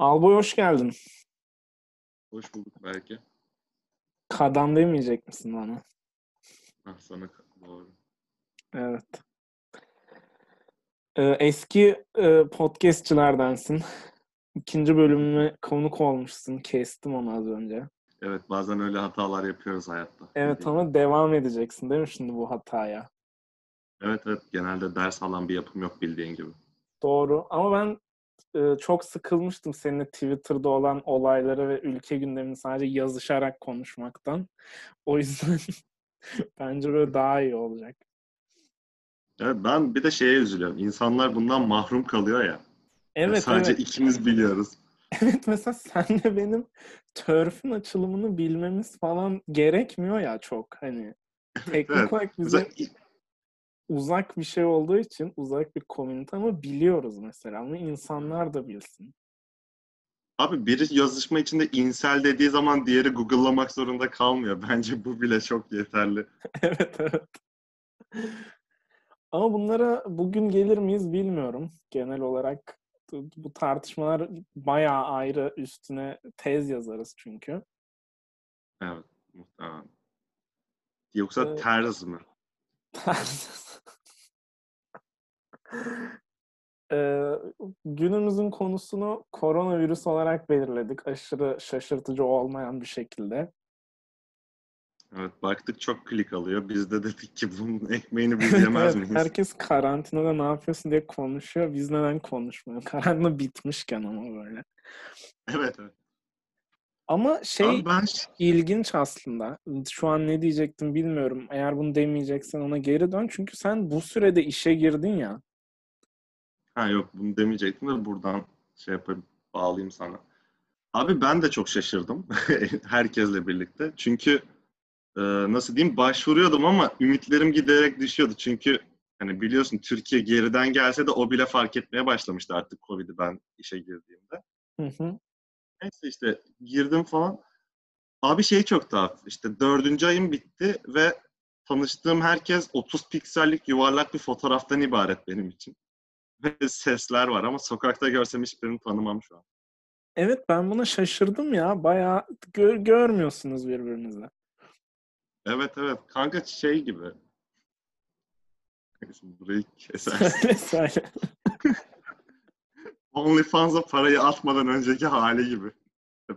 Alboy hoş geldin. Hoş bulduk belki. Kadam demeyecek misin bana? Ah sana doğru. Evet. Ee, eski e, podcastçılardansın. İkinci bölümüme konuk olmuşsun. Kestim onu az önce. Evet bazen öyle hatalar yapıyoruz hayatta. Evet ama devam edeceksin değil mi şimdi bu hataya? Evet evet genelde ders alan bir yapım yok bildiğin gibi. Doğru ama ben e, çok sıkılmıştım seninle Twitter'da olan olayları ve ülke gündemini sadece yazışarak konuşmaktan. O yüzden bence böyle daha iyi olacak. Evet ben bir de şeye üzülüyorum. İnsanlar bundan mahrum kalıyor ya. Evet Sadece evet. ikimiz biliyoruz. Evet mesela senle benim Turf'ün açılımını bilmemiz falan gerekmiyor ya çok hani. Teknik Evet. olarak bize Mesela uzak bir şey olduğu için uzak bir komünite ama biliyoruz mesela ama insanlar da bilsin. abi biri yazışma içinde insel dediği zaman diğeri Google'lamak zorunda kalmıyor. Bence bu bile çok yeterli. Evet evet. Ama bunlara bugün gelir miyiz bilmiyorum. Genel olarak bu- tartışmalar bayağı ayrı üstüne tez yazarız çünkü. Evet muhtemelen. Yoksa Evet. terz mi? Ee, günümüzün konusunu koronavirüs olarak belirledik. Aşırı şaşırtıcı olmayan bir şekilde. Evet baktık çok klik alıyor. Biz de dedik ki bunun ekmeğini biz yemez miyiz? herkes karantinada ne yapıyorsun diye konuşuyor. Biz neden konuşmuyoruz? Karantina bitmişken ama böyle. Evet evet. Ama şey Abi ben ilginç aslında. Şu an ne diyecektim bilmiyorum. Eğer bunu demeyeceksen ona geri dön. Çünkü sen bu sürede işe girdin ya. Ha yok bunu demeyecektim de buradan şey yapayım bağlayayım sana. Abi ben de çok şaşırdım herkesle birlikte. Çünkü e, nasıl diyeyim başvuruyordum ama ümitlerim giderek düşüyordu. Çünkü hani biliyorsun Türkiye geriden gelse de o bile fark etmeye başlamıştı artık Covid'i ben işe girdiğimde. Hı hı. Neyse işte girdim falan. Abi şey çok tuhaf. İşte dördüncü ayım bitti ve tanıştığım herkes 30 piksellik yuvarlak bir fotoğraftan ibaret benim için. Ve sesler var ama sokakta görsem hiçbirini tanımam şu an. Evet ben buna şaşırdım ya. Bayağı gör- görmüyorsunuz birbirinizi. Evet evet. Kanka şey gibi. Burayı kesersin. OnlyFans'a parayı atmadan önceki hali gibi.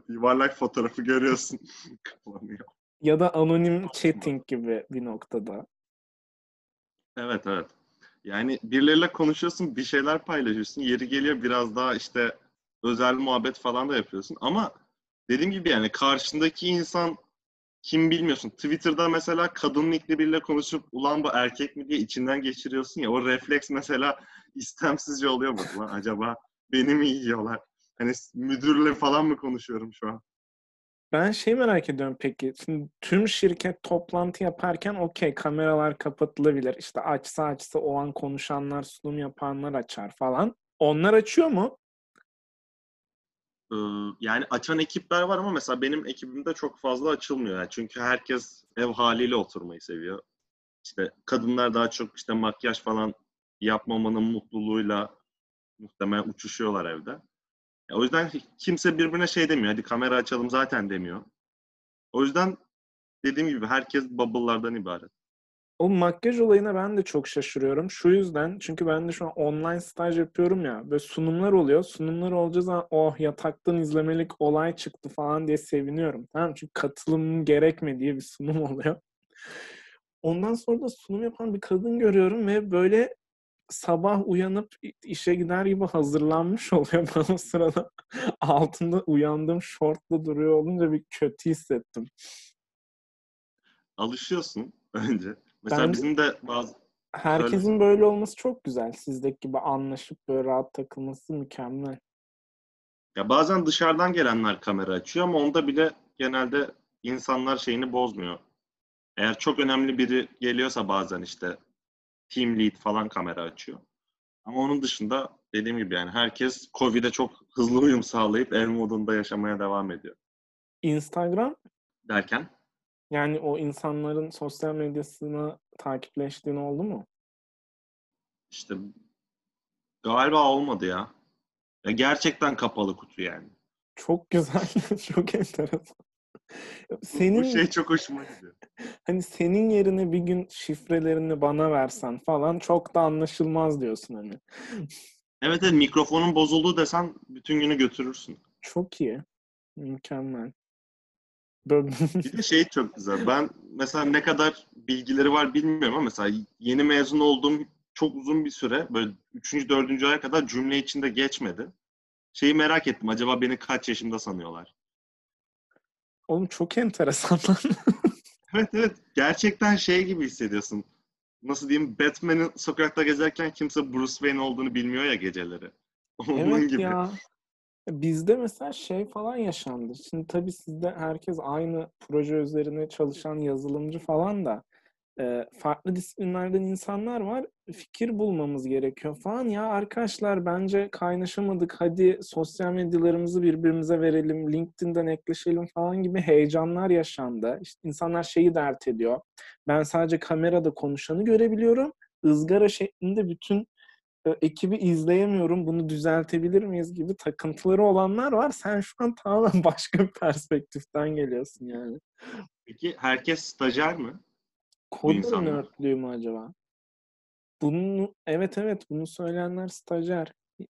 Yuvarlak fotoğrafı görüyorsun. Kapanıyor. Ya da anonim chatting gibi bir noktada. Evet evet. Yani birileriyle konuşuyorsun, bir şeyler paylaşıyorsun. Yeri geliyor biraz daha işte özel muhabbet falan da yapıyorsun. Ama dediğim gibi yani karşındaki insan kim bilmiyorsun. Twitter'da mesela kadın nickli biriyle konuşup ulan bu erkek mi diye içinden geçiriyorsun ya. O refleks mesela istemsizce oluyor mu? Lan acaba beni mi yiyorlar? Hani müdürle falan mı konuşuyorum şu an? Ben şey merak ediyorum peki. Şimdi tüm şirket toplantı yaparken okey kameralar kapatılabilir. İşte açsa açsa o an konuşanlar, sunum yapanlar açar falan. Onlar açıyor mu? Yani açan ekipler var ama mesela benim ekibimde çok fazla açılmıyor. Yani çünkü herkes ev haliyle oturmayı seviyor. İşte kadınlar daha çok işte makyaj falan yapmamanın mutluluğuyla muhtemelen uçuşuyorlar evde. O yüzden kimse birbirine şey demiyor. Hadi kamera açalım zaten demiyor. O yüzden dediğim gibi herkes bubble'lardan ibaret. O makyaj olayına ben de çok şaşırıyorum. Şu yüzden çünkü ben de şu an online staj yapıyorum ya. Böyle sunumlar oluyor. Sunumlar olacağı zaman oh yataktan izlemelik olay çıktı falan diye seviniyorum. Tamam? Çünkü katılımın gerekmediği bir sunum oluyor. Ondan sonra da sunum yapan bir kadın görüyorum ve böyle sabah uyanıp işe gider gibi hazırlanmış oluyor. Ben o sırada altında uyandığım şortla duruyor olunca bir kötü hissettim. Alışıyorsun önce. Mesela Bence- bizim de bazı Herkesin böyle olması çok güzel. Sizdeki gibi anlaşıp böyle rahat takılması mükemmel. Ya bazen dışarıdan gelenler kamera açıyor ama onda bile genelde insanlar şeyini bozmuyor. Eğer çok önemli biri geliyorsa bazen işte team lead falan kamera açıyor. Ama onun dışında dediğim gibi yani herkes Covid'e çok hızlı uyum sağlayıp ev modunda yaşamaya devam ediyor. Instagram Derken yani o insanların sosyal medyasını takipleştiğin oldu mu? işte galiba olmadı ya. Ya gerçekten kapalı kutu yani. Çok güzel, çok enteresan. Senin, bu şey çok hoşuma gidiyor. Hani senin yerine bir gün şifrelerini bana versen falan çok da anlaşılmaz diyorsun hani. Evet evet mikrofonun bozuldu desen bütün günü götürürsün. Çok iyi. Mükemmel. bir de şey çok güzel. Ben mesela ne kadar bilgileri var bilmiyorum ama mesela yeni mezun olduğum çok uzun bir süre böyle 3. 4. aya kadar cümle içinde geçmedi. Şeyi merak ettim. Acaba beni kaç yaşında sanıyorlar? Oğlum çok enteresan evet evet. Gerçekten şey gibi hissediyorsun. Nasıl diyeyim? Batman'in sokakta gezerken kimse Bruce Wayne olduğunu bilmiyor ya geceleri. Onun evet gibi. ya. Bizde mesela şey falan yaşandı. Şimdi tabii sizde herkes aynı proje üzerine çalışan yazılımcı falan da e, farklı disiplinlerden insanlar var. Fikir bulmamız gerekiyor falan. Ya arkadaşlar bence kaynaşamadık. Hadi sosyal medyalarımızı birbirimize verelim. LinkedIn'den ekleşelim falan gibi heyecanlar yaşandı. İşte insanlar şeyi dert ediyor. Ben sadece kamerada konuşanı görebiliyorum. Izgara şeklinde bütün e, ekibi izleyemiyorum. Bunu düzeltebilir miyiz gibi takıntıları olanlar var. Sen şu an tamamen başka bir perspektiften geliyorsun yani. Peki herkes stajyer mi? Kod nörtlüğü mü acaba? Bunu evet evet bunu söyleyenler stajyer.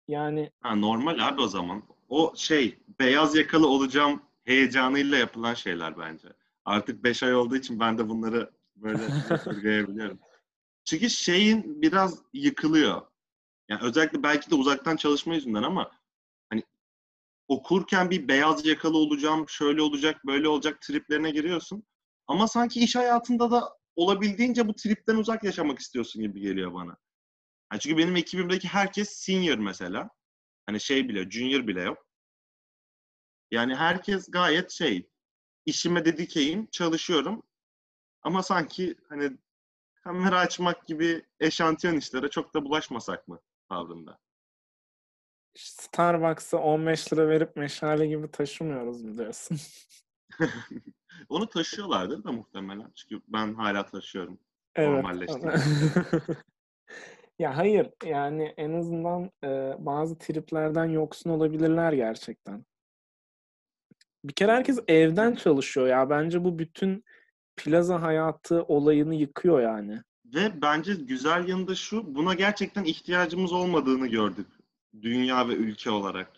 Yani ha, normal abi o zaman. O şey beyaz yakalı olacağım heyecanıyla yapılan şeyler bence. Artık 5 ay olduğu için ben de bunları böyle yadırgayabiliyorum. Çünkü şeyin biraz yıkılıyor. Yani özellikle belki de uzaktan çalışma yüzünden ama hani okurken bir beyaz yakalı olacağım, şöyle olacak, böyle olacak triplerine giriyorsun. Ama sanki iş hayatında da olabildiğince bu tripten uzak yaşamak istiyorsun gibi geliyor bana. Yani çünkü benim ekibimdeki herkes senior mesela. Hani şey bile, junior bile yok. Yani herkes gayet şey, işime dedikeyim, çalışıyorum. Ama sanki hani kamera açmak gibi eşantiyon işlere çok da bulaşmasak mı tavrında? Starbucks'a 15 lira verip meşale gibi taşımıyoruz mu diyorsun? Onu taşıyorlardır da muhtemelen. Çünkü ben hala taşıyorum. Evet. ya hayır yani en azından e, bazı triplerden yoksun olabilirler gerçekten. Bir kere herkes evden çalışıyor ya. Bence bu bütün plaza hayatı olayını yıkıyor yani. Ve bence güzel yanı da şu, buna gerçekten ihtiyacımız olmadığını gördük. Dünya ve ülke olarak.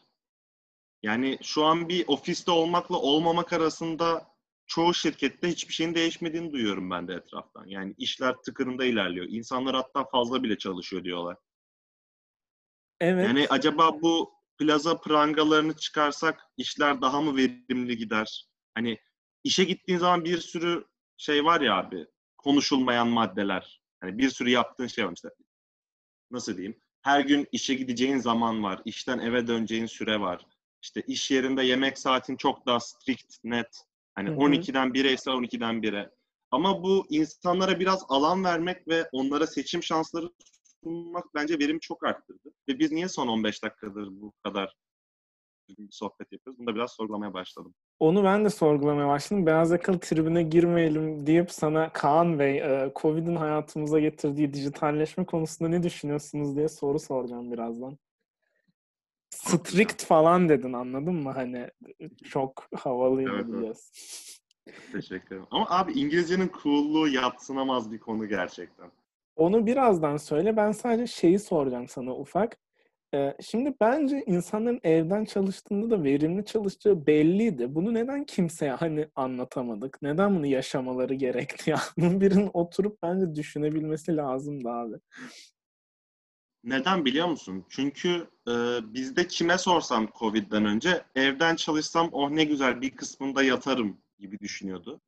Yani şu an bir ofiste olmakla olmamak arasında çoğu şirkette hiçbir şeyin değişmediğini duyuyorum ben de etraftan. Yani işler tıkırında ilerliyor. İnsanlar hatta fazla bile çalışıyor diyorlar. Evet. Yani acaba bu plaza prangalarını çıkarsak işler daha mı verimli gider? Hani işe gittiğin zaman bir sürü şey var ya abi, konuşulmayan maddeler. Hani bir sürü yaptığın şey var işte. Nasıl diyeyim? Her gün işe gideceğin zaman var. İşten eve döneceğin süre var. İşte iş yerinde yemek saatin çok daha strict, net. Hani Hı-hı. 12'den 1'e ise 12'den 1'e. Ama bu insanlara biraz alan vermek ve onlara seçim şansları sunmak bence verimi çok arttırdı. Ve biz niye son 15 dakikadır bu kadar sohbet yapıyoruz? Bunu da biraz sorgulamaya başladım. Onu ben de sorgulamaya başladım. Beyaz yakalı tribüne girmeyelim deyip sana Kaan Bey, e, Covid'in hayatımıza getirdiği dijitalleşme konusunda ne düşünüyorsunuz diye soru soracağım birazdan strict falan dedin anladın mı? Hani çok havalıyım evet, diyeceğiz. Teşekkür ederim. Ama abi İngilizcenin coolluğu yatsınamaz bir konu gerçekten. Onu birazdan söyle. Ben sadece şeyi soracağım sana ufak. Ee, şimdi bence insanların evden çalıştığında da verimli çalıştığı belliydi. Bunu neden kimseye hani anlatamadık? Neden bunu yaşamaları gerekti ya? Bunun birinin oturup bence düşünebilmesi lazımdı abi. Neden biliyor musun? Çünkü e, bizde kime sorsam Covid'den önce evden çalışsam oh ne güzel bir kısmında yatarım gibi düşünüyordu.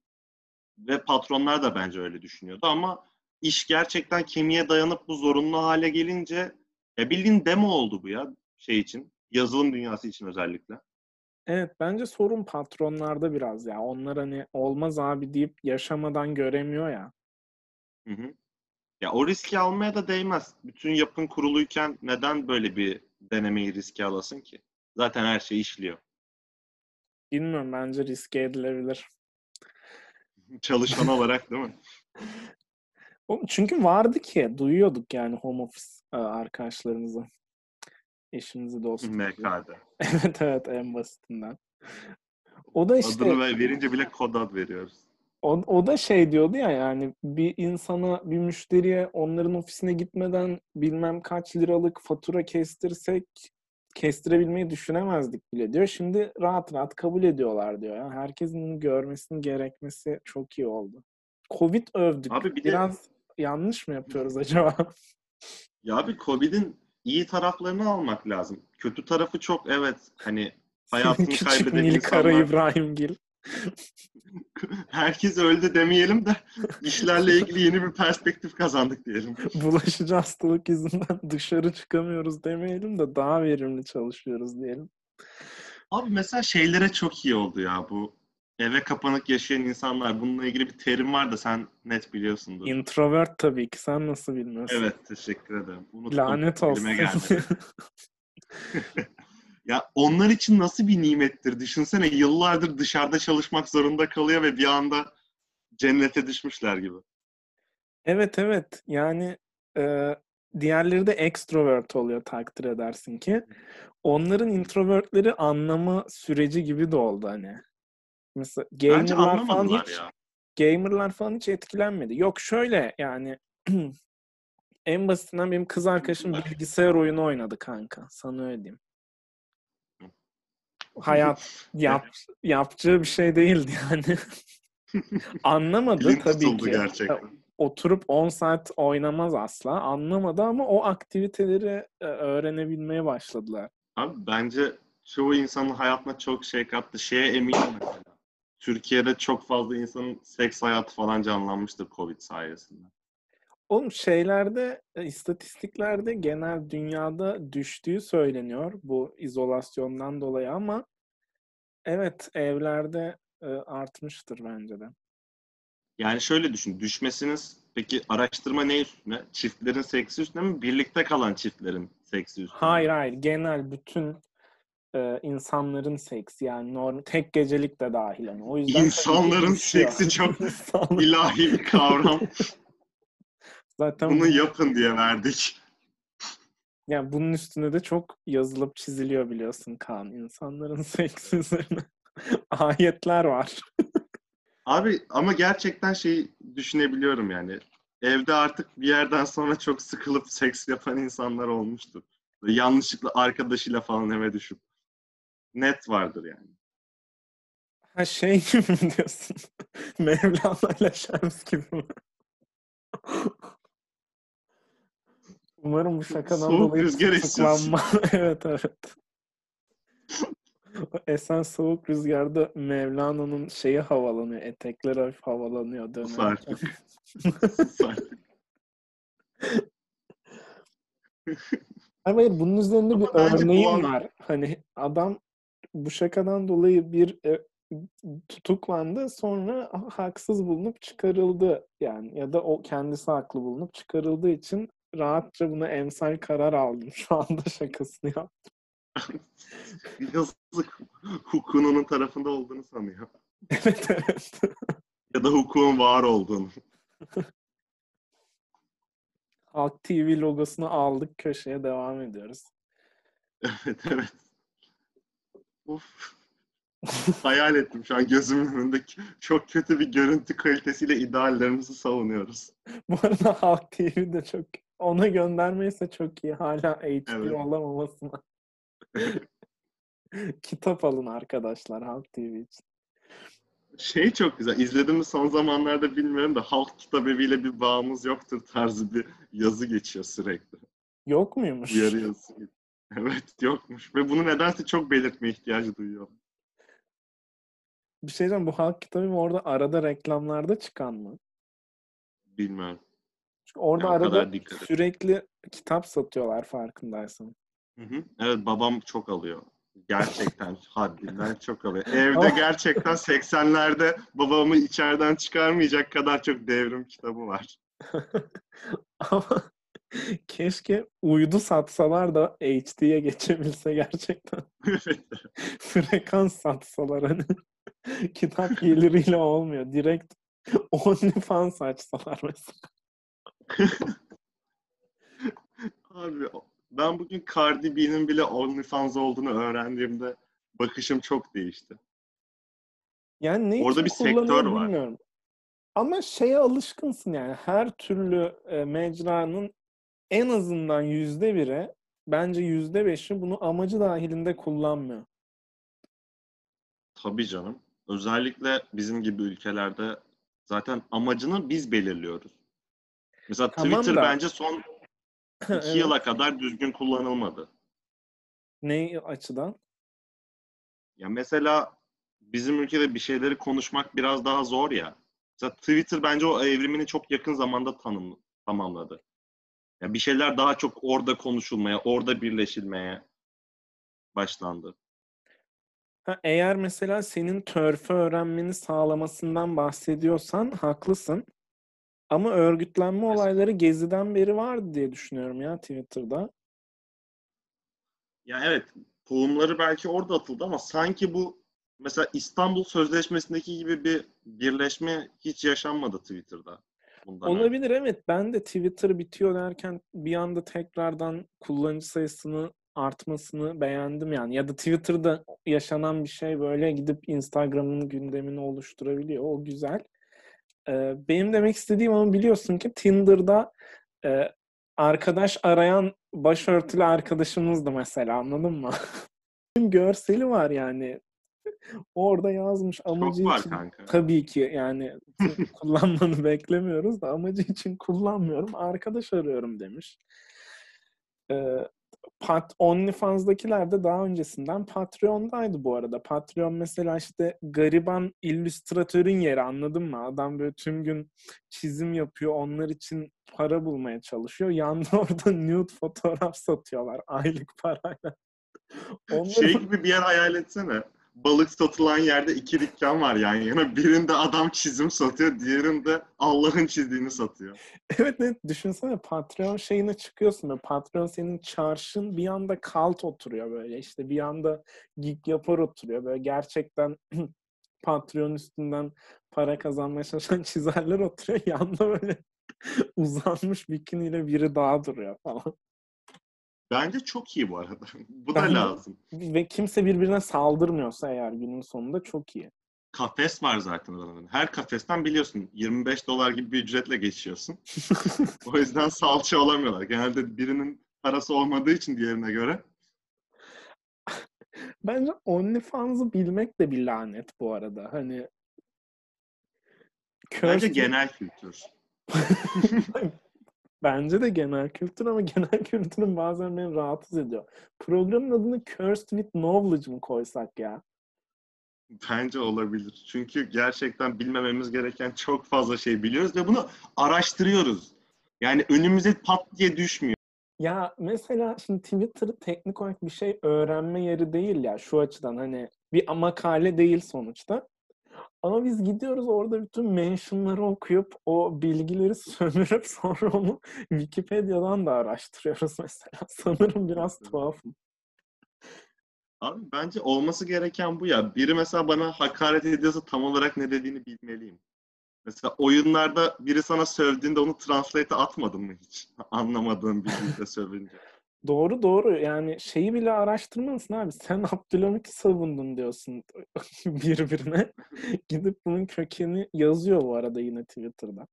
Ve patronlar da bence öyle düşünüyordu ama iş gerçekten kemiğe dayanıp bu zorunlu hale gelince ya bildiğin demo oldu bu ya şey için. Yazılım dünyası için özellikle. Evet bence sorun patronlarda biraz ya. Onlar hani olmaz abi deyip yaşamadan göremiyor ya. Hı hı. Ya o riski almaya da değmez. Bütün yapın kuruluyken neden böyle bir denemeyi riske alasın ki? Zaten her şey işliyor. Bilmiyorum bence riske edilebilir. Çalışan olarak değil mi? Çünkü vardı ki duyuyorduk yani home office e, arkadaşlarımızı. Eşinizi dostumuzu. MKD. Evet evet en basitinden. O da işte Adını ver- verince bile kod ad veriyoruz. O, o da şey diyordu ya yani bir insana bir müşteriye onların ofisine gitmeden bilmem kaç liralık fatura kestirsek kestirebilmeyi düşünemezdik bile diyor. Şimdi rahat rahat kabul ediyorlar diyor. ya. herkesin bunu görmesinin gerekmesi çok iyi oldu. Covid övdük. Abi bir de- Biraz yanlış mı yapıyoruz acaba? Ya abi Covid'in iyi taraflarını almak lazım. Kötü tarafı çok evet hani hayatını kaybeden Nil Kara insanlar. İbrahimgil. Herkes öldü demeyelim de işlerle ilgili yeni bir perspektif kazandık diyelim. Bulaşıcı hastalık yüzünden dışarı çıkamıyoruz demeyelim de daha verimli çalışıyoruz diyelim. Abi mesela şeylere çok iyi oldu ya bu eve kapanık yaşayan insanlar. Bununla ilgili bir terim var da sen net biliyorsundur. Introvert tabii ki. Sen nasıl bilmiyorsun? Evet teşekkür ederim. Unuttum. Lanet olsun. Ya onlar için nasıl bir nimettir? Düşünsene yıllardır dışarıda çalışmak zorunda kalıyor ve bir anda cennete düşmüşler gibi. evet evet. Yani e, diğerleri de extrovert oluyor takdir edersin ki. Onların introvertleri anlama süreci gibi de oldu hani. Mesela gamerlar falan hiç ya. gamerlar falan hiç etkilenmedi. Yok şöyle yani en basitinden benim kız arkadaşım bilgisayar oyunu oynadı kanka. Sana öyle diyeyim. Hayat yap, yapacağı bir şey değildi yani. Anlamadı Dilin tabii ki. gerçekten. Oturup 10 saat oynamaz asla. Anlamadı ama o aktiviteleri e, öğrenebilmeye başladılar. Abi bence çoğu insanın hayatına çok şey kattı. Şeye eminim mesela. Türkiye'de çok fazla insanın seks hayatı falan canlanmıştır Covid sayesinde. Oğlum şeylerde, e, istatistiklerde genel dünyada düştüğü söyleniyor bu izolasyondan dolayı ama evet evlerde e, artmıştır bence de. Yani şöyle düşün. Düşmesiniz peki araştırma ne üstüne? Çiftlerin seksi üstüne mi? Birlikte kalan çiftlerin seksi üstüne? Hayır hayır genel bütün e, insanların seksi yani norm tek gecelik de dahil hani. O yüzden İnsanların seksi çok ilahi bir kavram. Zaten Bunu bu- yapın diye verdik. yani bunun üstüne de çok yazılıp çiziliyor biliyorsun Kaan. İnsanların seksi üzerine ayetler var. Abi ama gerçekten şey düşünebiliyorum yani. Evde artık bir yerden sonra çok sıkılıp seks yapan insanlar olmuştur. Yanlışlıkla arkadaşıyla falan eve düşüp. Net vardır yani. Ha şey gibi mi diyorsun? Mevlana ile Şems gibi mi? Umarım bu şakadan Soğuk dolayı rüzgar tutuklanma. evet evet. Esen soğuk rüzgarda Mevlana'nın şeyi havalanıyor. Etekleri hafif havalanıyor dönerken. Hayır, hayır, bunun üzerinde bir Ama bu örneğim var. Hani adam bu şakadan dolayı bir e, tutuklandı sonra haksız bulunup çıkarıldı yani ya da o kendisi haklı bulunup çıkarıldığı için rahatça buna emsal karar aldım. Şu anda şakasını yap. Yazık. Hukukun onun tarafında olduğunu sanıyor. Evet evet. Ya da hukukun var olduğunu. Halk TV logosunu aldık köşeye devam ediyoruz. Evet evet. Uf. Hayal ettim şu an gözümün önünde çok kötü bir görüntü kalitesiyle ideallerimizi savunuyoruz. Bu arada Halk TV de çok ona göndermeyse çok iyi. Hala HD Evet. olamamasına. Kitap alın arkadaşlar Halk TV için. Şey çok güzel. İzledim mi son zamanlarda bilmiyorum da halk kitabeviyle bir bağımız yoktur tarzı bir yazı geçiyor sürekli. Yok muymuş? Uyarı yazısı. Evet yokmuş. Ve bunu nedense çok belirtme ihtiyacı duyuyorum. Bir şey diyeceğim bu halk kitabı mı orada arada reklamlarda çıkan mı? Bilmiyorum. Çünkü orada Ya o arada sürekli kitap satıyorlar farkındaysan. Hı hı. Evet babam çok alıyor. Gerçekten haddinden çok alıyor. Evde gerçekten 80'lerde babamı içeriden çıkarmayacak kadar çok devrim kitabı var. Ama keşke uydu satsalar da HD'ye geçebilse gerçekten. Frekans satsalar hani. Kitap geliriyle olmuyor. Direkt OnlyFans açsalar mesela. Abi ben bugün Cardi B'nin bile OnlyFans olduğunu öğrendiğimde bakışım çok değişti. Yani ne Orada bir sektör var. bilmiyorum. Ama şeye alışkınsın yani her türlü e, mecranın en azından yüzde biri bence yüzde beşi bunu amacı dahilinde kullanmıyor. Tabii canım. Özellikle bizim gibi ülkelerde zaten amacını biz belirliyoruz. Mesela Tamam Twitter da- bence son iki Evet. yıla kadar düzgün kullanılmadı. Ne açıdan? Ya mesela bizim ülkede bir şeyleri konuşmak biraz daha zor ya. Mesela Twitter bence o evrimini çok yakın zamanda tanım, tamamladı. Ya bir şeyler daha çok orada konuşulmaya, orada birleşilmeye başlandı. Ha, eğer mesela senin törfü öğrenmeni sağlamasından bahsediyorsan haklısın. Ama örgütlenme olayları Gezi'den beri vardı diye düşünüyorum ya Twitter'da. Ya evet, tohumları belki orada atıldı ama sanki bu mesela İstanbul Sözleşmesi'ndeki gibi bir birleşme hiç yaşanmadı Twitter'da. Bundan önce. Olabilir evet. Ben de Twitter bitiyor derken bir anda tekrardan kullanıcı sayısını artmasını beğendim yani. Ya da Twitter'da yaşanan bir şey böyle gidip Instagram'ın gündemini oluşturabiliyor. O güzel. Benim demek istediğim ama biliyorsun ki Tinder'da e, arkadaş arayan başörtülü arkadaşımızdı mesela anladın mı? Görseli var yani. Orada yazmış amacı için. kanka. Tabii ki yani kullanmanı beklemiyoruz da amacı için kullanmıyorum. Arkadaş arıyorum demiş. Ee, Pat OnlyFans'dakiler de daha öncesinden Patreon'daydı bu arada. Patreon mesela işte gariban illüstratörün yeri anladın mı? Adam böyle tüm gün çizim yapıyor. Onlar için para bulmaya çalışıyor. Yanda orada nude fotoğraf satıyorlar aylık parayla. Onları Şey gibi bir yer hayal etsene. Balık satılan yerde iki dükkan var yan yana. Birinde adam çizim satıyor, diğerinde Allah'ın çizdiğini satıyor. Evet evet düşünsene Patreon şeyine çıkıyorsun ve Patreon senin çarşın bir anda kalt oturuyor böyle işte bir anda gig yapar oturuyor böyle gerçekten Patreon üstünden para kazanmaya çalışan çizerler oturuyor yanında böyle uzanmış bikiniyle biri daha duruyor falan. Bence çok iyi bu arada. Bu da lazım. Ve kimse birbirine saldırmıyorsa eğer günün sonunda çok iyi. Kafes var zaten oranın. Her kafesten biliyorsun 25 dolar gibi bir ücretle geçiyorsun. o yüzden salça olamıyorlar. Genelde birinin parası olmadığı için diğerine göre. Bence OnlyFans'ı bilmek de bir lanet bu arada. Hani Bence genel kültür. Bence de genel kültür ama genel kültürün bazen beni rahatsız ediyor. Programın adını Cursed with Knowledge mı koysak ya? Bence olabilir. Çünkü gerçekten bilmememiz gereken çok fazla şey biliyoruz ve bunu araştırıyoruz. Yani önümüze pat diye düşmüyor. Ya mesela şimdi Twitter teknik olarak bir şey öğrenme yeri değil ya şu açıdan hani bir makale değil sonuçta. Ama biz gidiyoruz orada bütün mentionları okuyup o bilgileri sömürüp sonra onu Wikipedia'dan da araştırıyoruz mesela. Sanırım biraz Evet. tuhafım. Abi bence olması gereken bu ya. Biri mesela bana hakaret ediyorsa tam olarak ne dediğini bilmeliyim. Mesela oyunlarda biri sana sövdüğünde onu translate'e atmadın mı hiç? Anlamadığın bir dilde sövünce. Doğru doğru yani şeyi bile araştırmalısın abi. Sen Abdülhamit'i savundun diyorsun birbirine. Gidip bunun kökeni yazıyor bu arada yine Twitter'da.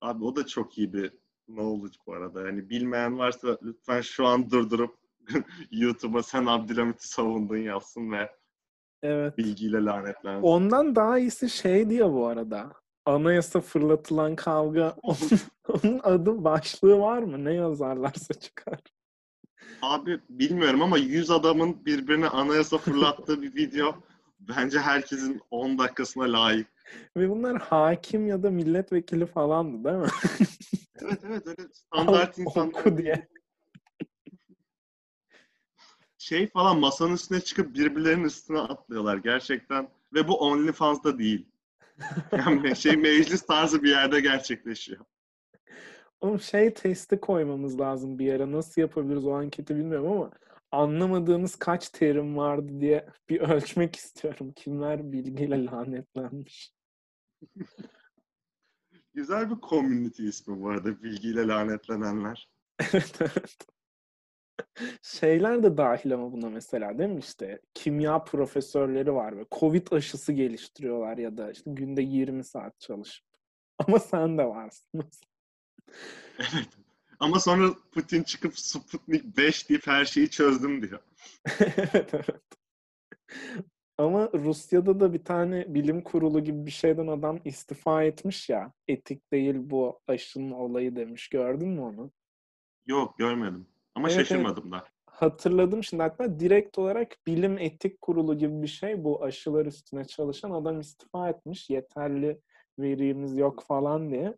Abi o da çok iyi bir knowledge bu arada. Yani bilmeyen varsa lütfen şu an durdurup YouTube'a sen Abdülhamit'i savundun yazsın ve Evet. bilgiyle lanetlensin. Ondan daha iyisi şey diyor bu arada. Anayasa fırlatılan kavga. Onun, onun adı başlığı var mı? Ne yazarlarsa çıkar. Abi bilmiyorum ama 100 adamın birbirine anayasa fırlattığı bir video bence herkesin 10 dakikasına layık. Ve bunlar hakim ya da milletvekili falandı değil mi? Evet evet evet. Standart insanlar diye. şey falan masanın üstüne çıkıp birbirlerinin üstüne atlıyorlar gerçekten. Ve bu OnlyFans'da değil. Yani şey meclis tarzı bir yerde gerçekleşiyor. Oğlum şey testi koymamız lazım bir yere. Nasıl yapabiliriz o anketi bilmiyorum ama anlamadığınız kaç terim vardı diye bir ölçmek istiyorum. Kimler bilgiyle lanetlenmiş. Güzel bir community ismi bu arada bilgiyle lanetlenenler. Evet, evet. Şeyler de dahil ama buna mesela değil mi işte kimya profesörleri var ve Covid aşısı geliştiriyorlar ya da işte günde 20 saat çalışıp. Ama sen de varsın. Evet. Ama sonra Putin çıkıp Sputnik 5 deyip her şeyi çözdüm diyor. evet evet. Ama Rusya'da da bir tane bilim kurulu gibi bir şeyden adam istifa etmiş ya. Etik değil bu aşının olayı demiş. Gördün mü onu? Yok görmedim. Ama Evet, şaşırmadım da. Hatırladım şimdi aklıma direkt olarak bilim etik kurulu gibi bir şey bu aşılar üstüne çalışan adam istifa etmiş. Yeterli verimiz yok falan diye.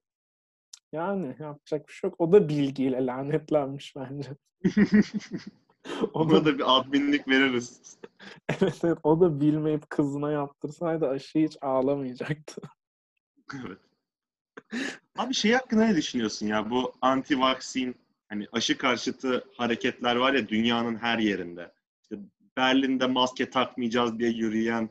Yani yapacak bir şey yok. O da bilgiyle lanetlenmiş bence. Ona da bir adminlik veririz. evet, evet, o da bilmeyip kızına yaptırsaydı aşı hiç ağlamayacaktı. Evet. Abi şey hakkında ne düşünüyorsun ya? Bu anti-vaksin hani aşı karşıtı hareketler var ya dünyanın her yerinde. İşte Berlin'de maske takmayacağız diye yürüyen,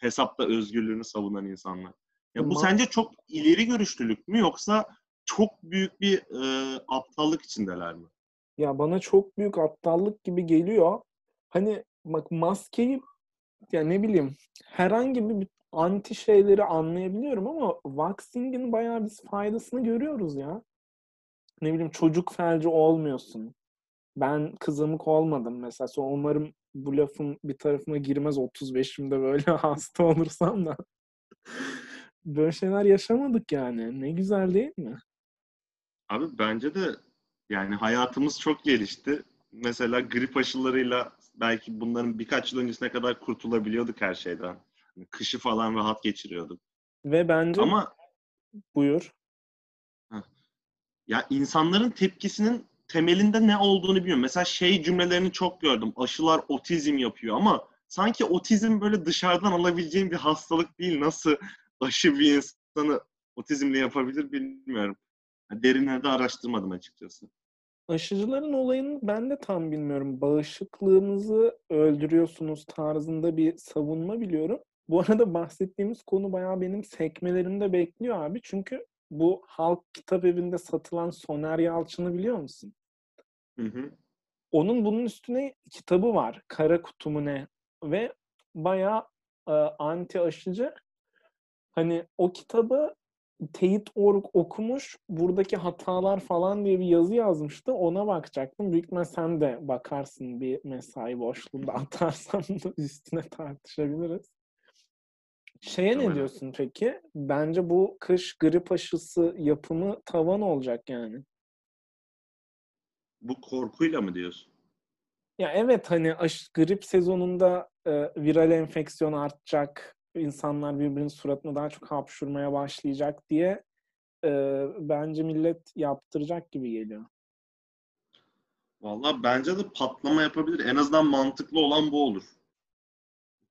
hesapta özgürlüğünü savunan insanlar. Ya bu Ma- sence çok ileri görüşlülük mü yoksa çok büyük bir e, aptallık içindeler mi? Ya bana çok büyük aptallık gibi geliyor. Hani bak maskeyi ya ne bileyim herhangi bir anti şeyleri anlayabiliyorum ama vaksingin bayağı biz faydasını görüyoruz ya. Ne bileyim çocuk felci olmuyorsun. Ben kızamık olmadım mesela. Sonra umarım bu lafın bir tarafına girmez 35'imde böyle hasta olursam da. Böyle şeyler yaşamadık yani. Ne güzel değil mi? Abi bence de yani hayatımız çok gelişti. Mesela grip aşılarıyla belki bunların birkaç yıl öncesine kadar kurtulabiliyorduk her şeyden. Hani Kışı falan rahat geçiriyorduk. Ve bence Ama buyur. Ya insanların tepkisinin temelinde ne olduğunu bilmiyorum. Mesela şey cümlelerini çok gördüm. Aşılar otizm yapıyor ama sanki otizm böyle dışarıdan alabileceğin bir hastalık değil. Nasıl aşı bir insanı otizmle yapabilir bilmiyorum. Yani Derinlerde araştırmadım açıkçası. Aşıcıların olayını ben de tam bilmiyorum. Bağışıklığımızı öldürüyorsunuz tarzında bir savunma biliyorum. Bu arada bahsettiğimiz konu bayağı benim sekmelerimde bekliyor abi. Çünkü bu halk kitap evinde satılan Soner Yalçın'ı biliyor musun? Hı hı. Onun bunun üstüne kitabı var. Kara Kutu mu ne? Ve bayağı e, anti aşıcı. Hani o kitabı Teyit Org okumuş. Buradaki hatalar falan diye bir yazı yazmıştı. Ona bakacaktım. Büyük ihtimal sen de bakarsın bir mesai boşluğunda atarsan da üstüne tartışabiliriz. Şeye ne diyorsun peki? Bence bu kış grip aşısı yapımı tavan olacak yani. Bu korkuyla mı diyorsun? Ya evet hani aşı, grip sezonunda e, viral enfeksiyon artacak, insanlar birbirinin suratına daha çok hapşurmaya başlayacak diye e, bence millet yaptıracak gibi geliyor. Vallahi bence de patlama yapabilir. En azından mantıklı olan bu olur.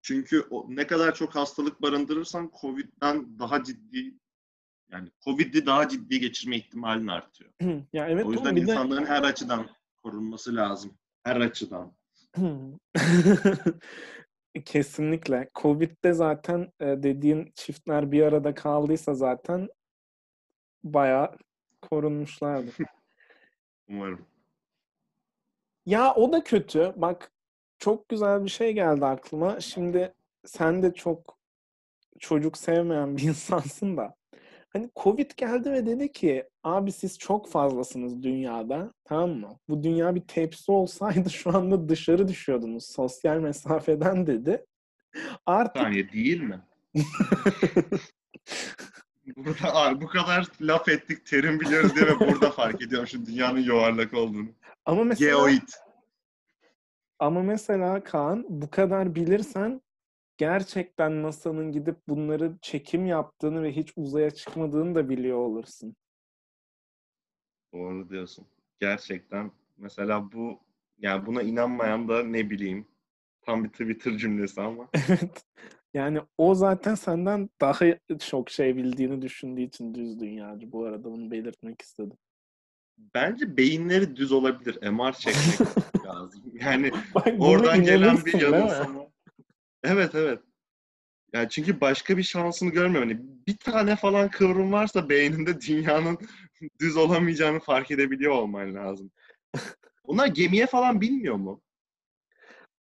Çünkü o, ne kadar çok hastalık barındırırsan Covid'den daha ciddi yani Covid'i daha ciddi geçirme ihtimalin artıyor. ya evet o yüzden oğlum, bir de insanların her açıdan korunması lazım. Her açıdan. Kesinlikle. Covid'de zaten e, dediğin çiftler bir arada kaldıysa zaten bayağı korunmuşlardı. Umarım. Ya o da kötü. Bak çok güzel bir şey geldi aklıma. Şimdi sen de çok çocuk sevmeyen bir insansın da. Hani Covid geldi ve dedi ki abi siz çok fazlasınız dünyada. Tamam mı? Bu dünya bir tepsi olsaydı şu anda dışarı düşüyordunuz sosyal mesafeden dedi. Artık saniye değil mi? Burada, Aa, bu kadar laf ettik, terim biliyoruz diye ve burada fark ediyorum şu dünyanın yuvarlak olduğunu. ama mesela Geoid. Ama mesela Kaan bu kadar bilirsen gerçekten NASA'nın gidip bunları çekim yaptığını ve hiç uzaya çıkmadığını da biliyor olursun. Doğru diyorsun. Gerçekten mesela bu yani buna inanmayan da ne bileyim tam bir Twitter cümlesi ama Evet. Yani o zaten senden daha çok şey bildiğini düşündüğü için düz dünyacı. Bu arada bunu belirtmek istedim. Bence beyinleri düz olabilir. MR çekmek lazım. Yani Bak oradan gelen bir yanılsama. Evet evet. Yani çünkü başka bir şansını görmüyorum. Hani bir tane falan kıvrım varsa beyninde dünyanın düz olamayacağını fark edebiliyor olman lazım. Onlar gemiye falan binmiyor mu?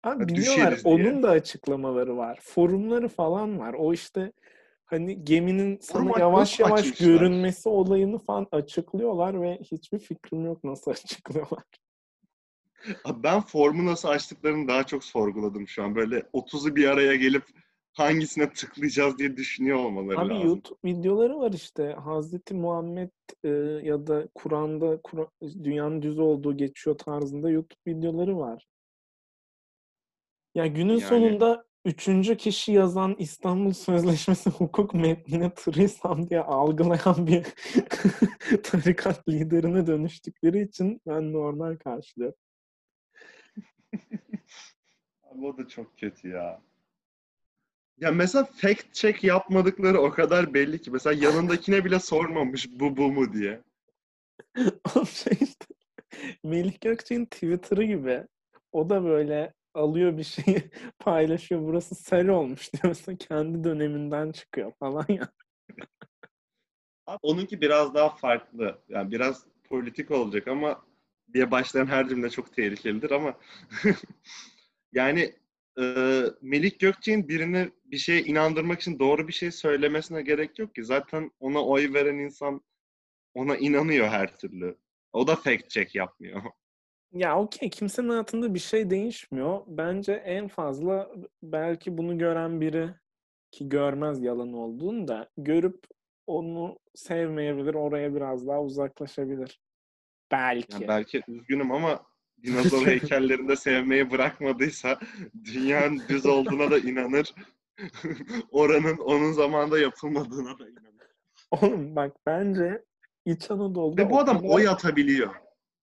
Abi Ya biliyorlar diye. onun da açıklamaları var. Forumları falan var. O işte hani geminin sana yavaş yavaş açmışlar? görünmesi olayını falan açıklıyorlar ve hiçbir fikrim yok nasıl açıklıyorlar. Abi ben formu nasıl açtıklarını daha çok sorguladım şu an. Böyle 30'u bir araya gelip hangisine tıklayacağız diye düşünüyor olmaları Abi lazım. YouTube videoları var işte. Hazreti Muhammed e, ya da Kur'an'da Kur- dünyanın düz olduğu geçiyor tarzında YouTube videoları var. Ya günün Yani- sonunda üçüncü kişi yazan İstanbul Sözleşmesi hukuk metnine tırıysam diye algılayan bir tarikat liderine dönüştükleri için ben normal karşılıyorum. Abi o da çok kötü ya. Ya mesela fact check yapmadıkları o kadar belli ki. Mesela yanındakine bile sormamış bu bu mu diye. O şey işte Melih Gökçe'nin Twitter'ı gibi. O da böyle alıyor bir şeyi paylaşıyor. Burası sel olmuş diyor. Mesela kendi döneminden çıkıyor falan ya. Abi onunki biraz daha farklı. Yani biraz politik olacak ama diye başlayan her cümle çok tehlikelidir ama yani e, Melik Gökçe'nin birine bir şeye inandırmak için doğru bir şey söylemesine gerek yok ki. Zaten ona oy veren insan ona inanıyor her türlü. O da fact check yapmıyor. Ya okey kimsenin hayatında bir şey değişmiyor. Bence en fazla belki bunu gören biri ki görmez yalan olduğunu da görüp onu sevmeyebilir, oraya biraz daha uzaklaşabilir. Belki. Yani belki üzgünüm ama dinozor heykellerinde sevmeyi bırakmadıysa dünyanın düz olduğuna da inanır. Oranın onun zamanında yapılmadığına da inanır. Oğlum bak bence İç Anadolu'da Ve bu adam oy atabiliyor.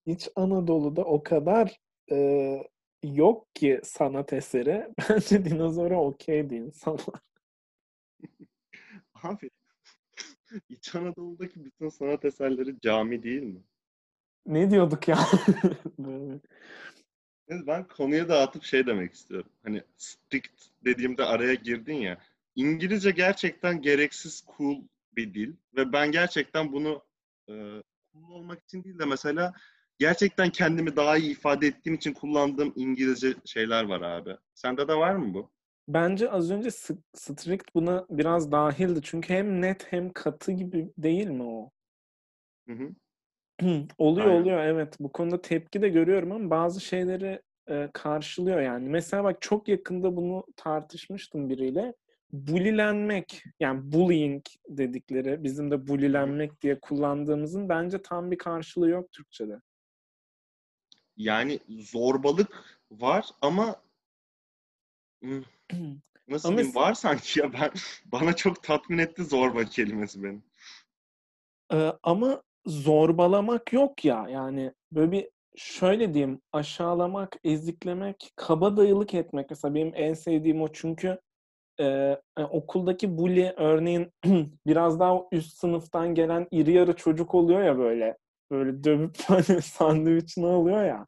İç Anadolu'da o kadar e, yok ki sanat eseri. Bence dinozora okeydi insanlar. Abi İç Anadolu'daki bütün sanat eserleri cami değil mi? Ne diyorduk ya? Ben konuyu dağıtıp şey demek istiyorum. Hani strict dediğimde araya girdin ya. İngilizce gerçekten gereksiz cool bir dil. Ve ben gerçekten bunu e, cool olmak için değil de mesela gerçekten kendimi daha iyi ifade ettiğim için kullandığım İngilizce şeyler var abi. Sende de var mı bu? Bence az önce strict buna biraz dahildi. Çünkü hem net hem katı gibi değil mi o? Hı hı. Oluyor Aynen. oluyor evet. Bu konuda tepki de görüyorum ama bazı şeyleri e, karşılıyor yani. Mesela bak çok yakında bunu tartışmıştım biriyle. Bulilenmek yani bullying dedikleri bizim de bulilenmek diye kullandığımızın bence tam bir karşılığı yok Türkçe'de. Yani zorbalık var ama nasıl Ama diyeyim? var sanki ya. Ben bana çok tatmin etti zorba kelimesi beni. Ee, ama zorbalamak yok ya. Yani böyle bir şöyle diyeyim aşağılamak, eziklemek, kabadayılık etmek mesela benim en sevdiğim o. Çünkü e, e, okuldaki bully örneğin biraz daha üst sınıftan gelen iri yarı çocuk oluyor ya böyle böyle dövüp hani sandviçini alıyor ya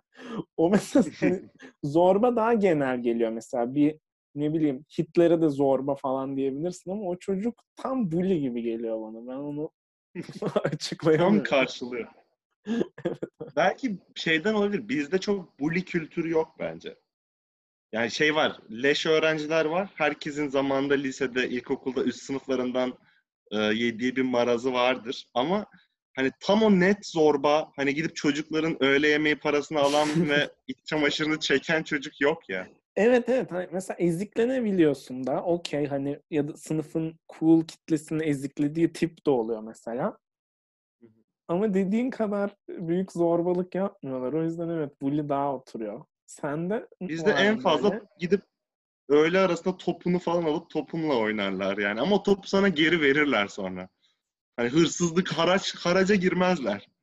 o mesela zorba daha genel geliyor mesela bir ne bileyim Hitler'e de zorba falan diyebilirsin ama o çocuk tam bully gibi geliyor bana ben onu Tam açıklayamıyorum. karşılıyor. Belki şeyden olabilir. Bizde çok bully kültürü yok bence. Yani şey var, leş öğrenciler var. Herkesin zamanında lisede, ilkokulda üst sınıflarından e, yediği bir marazı vardır. Ama hani tam o net zorba, hani gidip çocukların öğle yemeği parasını alan ve iç çamaşırını çeken çocuk yok ya. Evet evet hani mesela eziklenebiliyorsun da okey hani ya da sınıfın cool kitlesini eziklediği tip de oluyor mesela. Ama dediğin kadar büyük zorbalık yapmıyorlar. O yüzden evet bully daha oturuyor. Sende Bizde var en fazla böyle? gidip öğle arasında topunu falan alıp topunla oynarlar yani. Ama topu sana geri verirler sonra. Hani hırsızlık, haraç, haraca girmezler.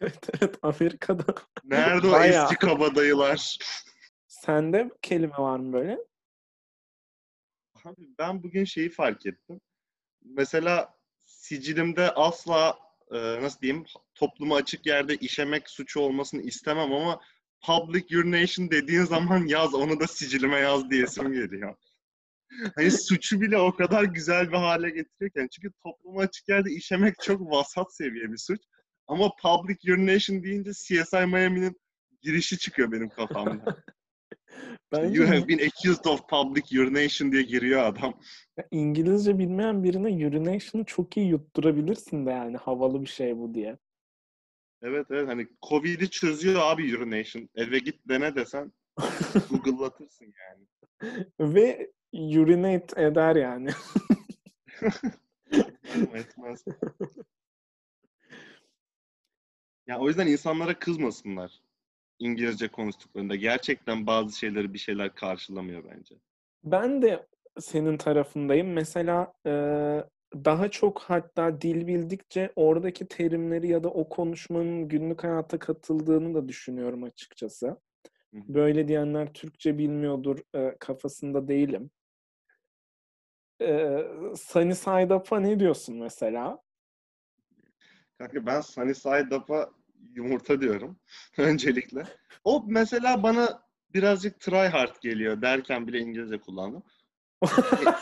Evet evet Amerika'da. Nerede o Bayağı. eski kabadayılar? Sende kelime var mı böyle? Abi ben bugün şeyi fark ettim. Mesela sicilimde asla e, nasıl diyeyim topluma açık yerde işemek suçu olmasını istemem ama public urination dediğin zaman yaz onu da sicilime yaz diyesim geliyor. Hani suçu bile o kadar güzel bir hale getiriyorken çünkü topluma açık yerde işemek çok vasat seviye bir suç. Ama public urination deyince CSI Miami'nin girişi çıkıyor benim kafamda. Bence you have been accused of public urination diye giriyor adam. İngilizce bilmeyen birine urination'ı çok iyi yutturabilirsin de yani havalı bir şey bu diye. Evet evet hani Covid'i çözüyor abi urination. Eve git dene desen Google'latırsın yani. Ve urinate eder yani. Etmez. Ya o yüzden insanlara kızmasınlar. İngilizce konuştuklarında. Gerçekten bazı şeyleri bir şeyler karşılamıyor bence. Ben de senin tarafındayım. Mesela e, daha çok hatta dil bildikçe oradaki terimleri ya da o konuşmanın günlük hayata katıldığını da düşünüyorum açıkçası. Böyle diyenler Türkçe bilmiyordur e, kafasında değilim. E, Sunny Side Up'a ne diyorsun mesela? Kanka ben Sunny Side Up'a yumurta diyorum öncelikle. O mesela bana birazcık try hard geliyor derken bile İngilizce kullandım. E,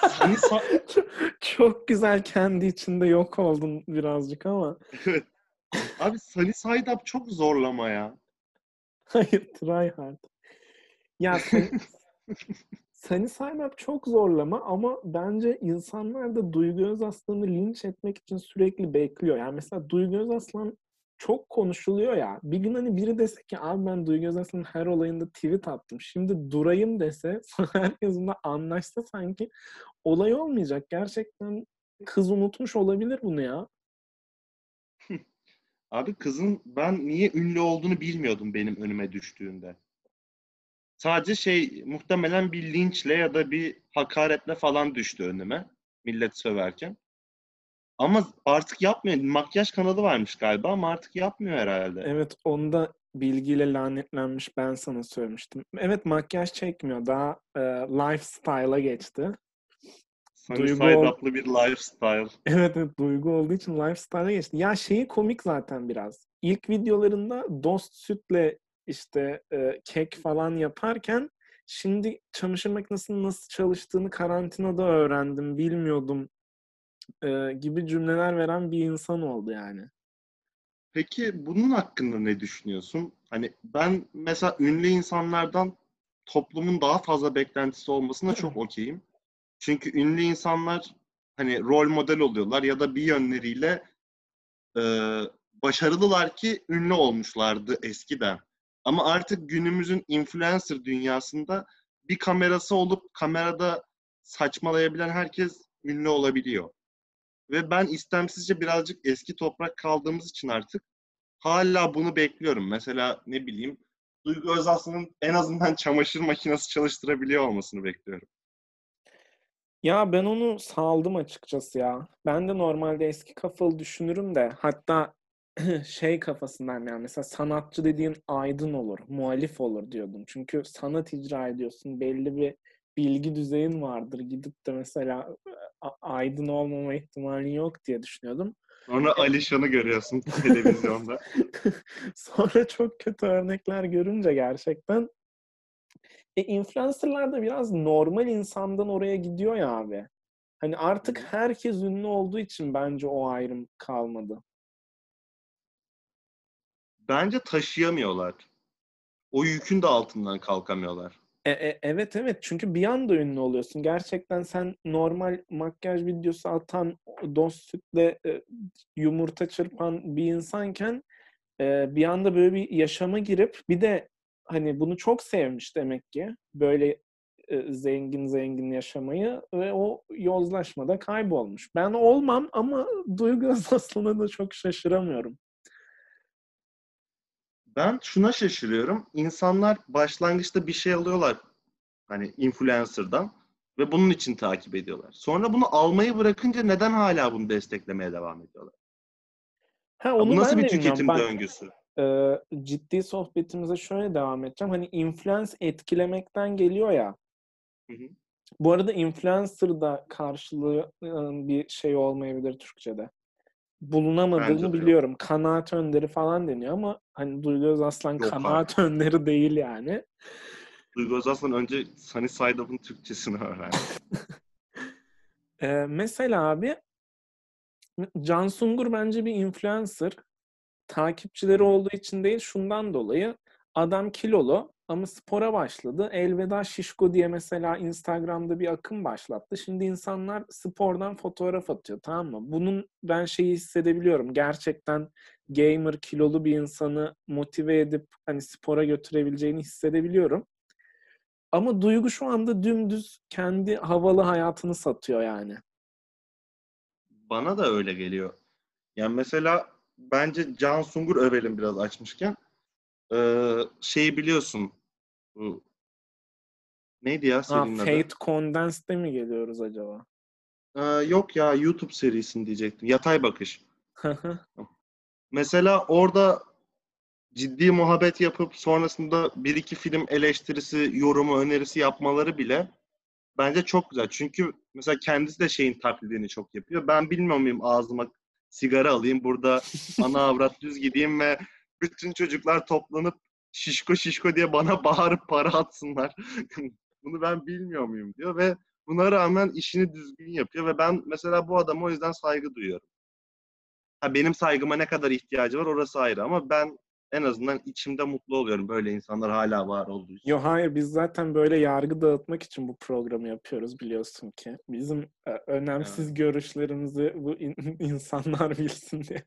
Sunny Side... çok, çok güzel kendi içinde yok oldun birazcık ama. Evet. Abi Sunny Side Up çok zorlama ya. Hayır, try hard. Ya sen, Sunny Side Up çok zorlama ama bence insanlar da Duygu Özaslan'ı linç etmek için sürekli bekliyor. Yani mesela Duygu Özaslan çok konuşuluyor ya. Bir gün hani biri dese ki abi ben Duygu Özaslan'ın her olayında tweet attım. Şimdi durayım dese herkes bununla anlaşsa sanki olay olmayacak. Gerçekten kız unutmuş olabilir bunu ya. Abi kızın ben niye ünlü olduğunu bilmiyordum benim önüme düştüğünde. Sadece şey muhtemelen bir linçle ya da bir hakaretle falan düştü önüme millet söverken. Ama artık yapmıyor. Makyaj kanalı varmış galiba ama artık yapmıyor herhalde. Evet onda bilgiyle lanetlenmiş ben sana söylemiştim. Evet makyaj çekmiyor. Daha e, lifestyle'a geçti. Side ol- bir lifestyle. Evet, evet duygu olduğu için lifestyle'a geçti. Ya şeyi komik zaten biraz. İlk videolarında dost sütle işte e, kek falan yaparken şimdi çamaşır makinesinin nasıl çalıştığını karantinada öğrendim, bilmiyordum e, gibi cümleler veren bir insan oldu yani. Peki bunun hakkında ne düşünüyorsun? Hani ben mesela ünlü insanlardan toplumun daha fazla beklentisi olmasına çok okeyim. Çünkü ünlü insanlar hani rol model oluyorlar ya da bir yönleriyle e, başarılılar ki ünlü olmuşlardı eskiden. Ama artık günümüzün influencer dünyasında bir kamerası olup kamerada saçmalayabilen herkes ünlü olabiliyor. Ve ben istemsizce birazcık eski toprak kaldığımız için artık hala bunu bekliyorum. Mesela ne bileyim Duygu Özaslı'nın en azından çamaşır makinesi çalıştırabiliyor olmasını bekliyorum. Ya ben onu saldım açıkçası ya. Ben de normalde eski kafalı düşünürüm de hatta şey kafasından yani mesela sanatçı dediğin aydın olur, muhalif olur diyordum. Çünkü sanat icra ediyorsun, belli bir bilgi düzeyin vardır. Gidip de mesela a- aydın olmama ihtimali yok diye düşünüyordum. Sonra Alişan'ı görüyorsun televizyonda. Sonra çok kötü örnekler görünce gerçekten e, influencerlar da biraz normal insandan oraya gidiyor ya abi. Hani artık herkes ünlü olduğu için bence o ayrım kalmadı. Bence taşıyamıyorlar. O yükün de altından kalkamıyorlar. E, e, evet evet çünkü bir anda ünlü oluyorsun. Gerçekten sen normal makyaj videosu atan dost sütle e, yumurta çırpan bir insanken e, bir anda böyle bir yaşama girip bir de hani bunu çok sevmiş demek ki böyle e, zengin zengin yaşamayı ve o yozlaşmada kaybolmuş. Ben olmam ama Duygu Özaslan'a da çok şaşıramıyorum. Ben şuna şaşırıyorum. İnsanlar başlangıçta bir şey alıyorlar hani influencer'dan ve bunun için takip ediyorlar. Sonra bunu almayı bırakınca neden hala bunu desteklemeye devam ediyorlar? Ha Ya onu bu nasıl ben bir tüketim Bak, döngüsü? e, ciddi sohbetimize şöyle devam edeceğim. Hani influence etkilemekten geliyor ya. Hı hı. Bu arada influencer da karşılığı e, bir şey olmayabilir Türkçe'de. Bulunamadığını Bence biliyorum. Kanaat önderi falan deniyor ama hani Duygu Özaslan Yok kanaat önderi değil yani. Duygu Özaslan önce Sunny Side Up'ın Türkçesini öğrendi. E, mesela abi Can Sungur bence bir influencer. takipçileri olduğu için değil şundan dolayı adam kilolu ama spora başladı. Elveda şişko diye mesela Instagram'da bir akım başlattı. Şimdi insanlar spordan fotoğraf atıyor tamam mı? Bunun ben şeyi hissedebiliyorum. Gerçekten gamer kilolu bir insanı motive edip hani spora götürebileceğini hissedebiliyorum. Ama Duygu şu anda dümdüz kendi havalı hayatını satıyor yani. Bana da öyle geliyor. Yani mesela bence Can Sungur övelim biraz açmışken. Ee, şeyi biliyorsun. Bu neydi ya Ha, serinin adı? Fate Condensed'e mi geliyoruz acaba? Ee, yok ya YouTube serisini diyecektim. Yatay Bakış. Mesela orada ciddi muhabbet yapıp sonrasında bir iki film eleştirisi, yorumu, önerisi yapmaları bile bence çok güzel. Çünkü mesela kendisi de şeyin taklidini çok yapıyor. Ben bilmiyor muyum ağzıma sigara alayım, burada ana avrat düz gideyim ve bütün çocuklar toplanıp şişko şişko diye bana bağırıp para atsınlar. Bunu ben bilmiyor muyum diyor ve buna rağmen işini düzgün yapıyor ve ben mesela bu adama o yüzden saygı duyuyorum. Ha, benim saygıma ne kadar ihtiyacı var orası ayrı ama ben en azından içimde mutlu oluyorum böyle insanlar hala var olduğu için. Yo hayır biz zaten böyle yargı dağıtmak için bu programı yapıyoruz biliyorsun ki. Bizim e, önemsiz görüşlerimizi bu in- insanlar bilsin diye.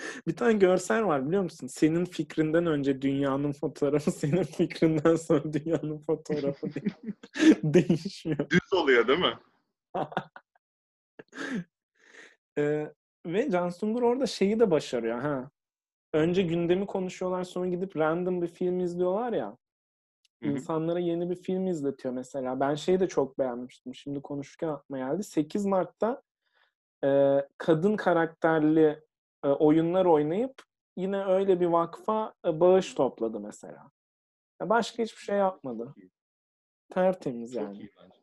Bir tane görsel var biliyor musun? Senin fikrinden önce dünyanın fotoğrafı, senin fikrinden sonra dünyanın fotoğrafı diye değişmiyor. Düz oluyor değil mi? Ee, ve Can Sungur orada şeyi de başarıyor ha. Önce gündemi konuşuyorlar sonra gidip random bir film izliyorlar ya. Hı hı. İnsanlara yeni bir film izletiyor mesela. Ben şeyi de çok beğenmiştim. Şimdi konuşurken aklıma geldi. 8 Mart'ta e, kadın karakterli oyunlar oynayıp yine öyle bir vakfa e, bağış topladı mesela. Başka hiçbir şey yapmadı. Tertemiz Çok yani. iyi bence.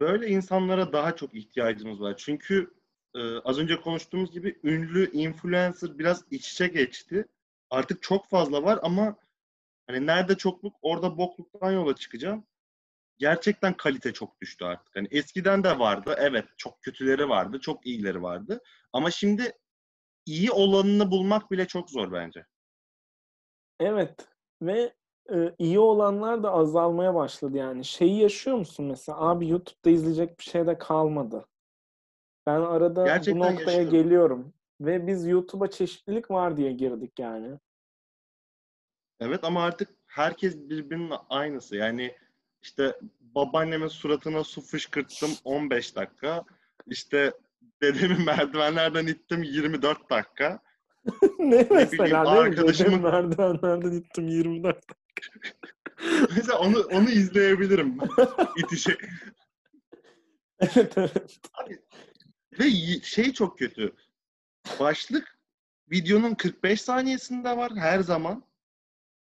Böyle insanlara daha çok ihtiyacımız var. Çünkü e, az önce konuştuğumuz gibi ünlü influencer biraz iç içe geçti. Artık çok fazla var ama hani nerede çokluk orada bokluktan yola çıkacağım. Gerçekten kalite çok düştü artık. Hani eskiden de vardı. Evet çok kötüleri vardı. Çok iyileri vardı. Ama şimdi iyi olanını bulmak bile çok zor bence. Evet ve e, iyi olanlar da azalmaya başladı yani. Şeyi yaşıyor musun mesela? Abi YouTube'da izleyecek bir şey de kalmadı. Ben arada bu Gerçekten noktaya yaşıyorum. geliyorum. Ve biz YouTube'a çeşitlilik var diye girdik yani. Evet ama artık herkes birbirinin aynısı. Yani işte babaannemin suratına su fışkırttım 15 dakika. İşte dedemi merdivenlerden ittim 24 dakika. ne mesela mi? arkadaşımın- merdivenlerden gittim 24. Mesela onu onu izleyebilirim. İtişe. evet evet. Ve şey çok kötü. Başlık videonun 45 saniyesinde var her zaman.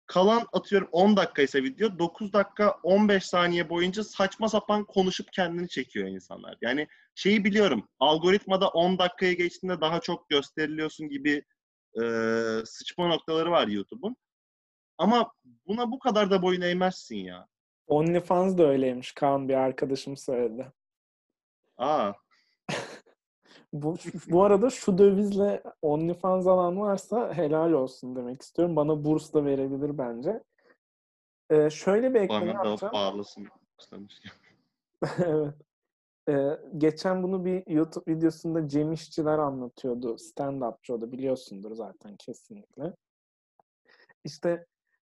Kalan atıyorum 10 dakika ise video 9 dakika 15 saniye boyunca saçma sapan konuşup kendini çekiyor insanlar. Yani şeyi biliyorum. Algoritmada 10 dakikaya geçtiğinde daha çok gösteriliyorsun gibi e, sıçma noktaları var YouTube'un. Ama buna bu kadar da boyun eğmezsin ya. OnlyFans da öyleymiş. Kaan bir arkadaşım söyledi. Aa, Bu, bu arada şu dövizle OnlyFans alan varsa helal olsun demek istiyorum. Bana burs da verebilir bence. Ee, şöyle bir ekleme bana yapacağım. bağlısın. başlamışken. evet. Ee, geçen bunu bir YouTube videosunda Cem İşçiler anlatıyordu. Stand-upçı o da biliyorsundur zaten kesinlikle. İşte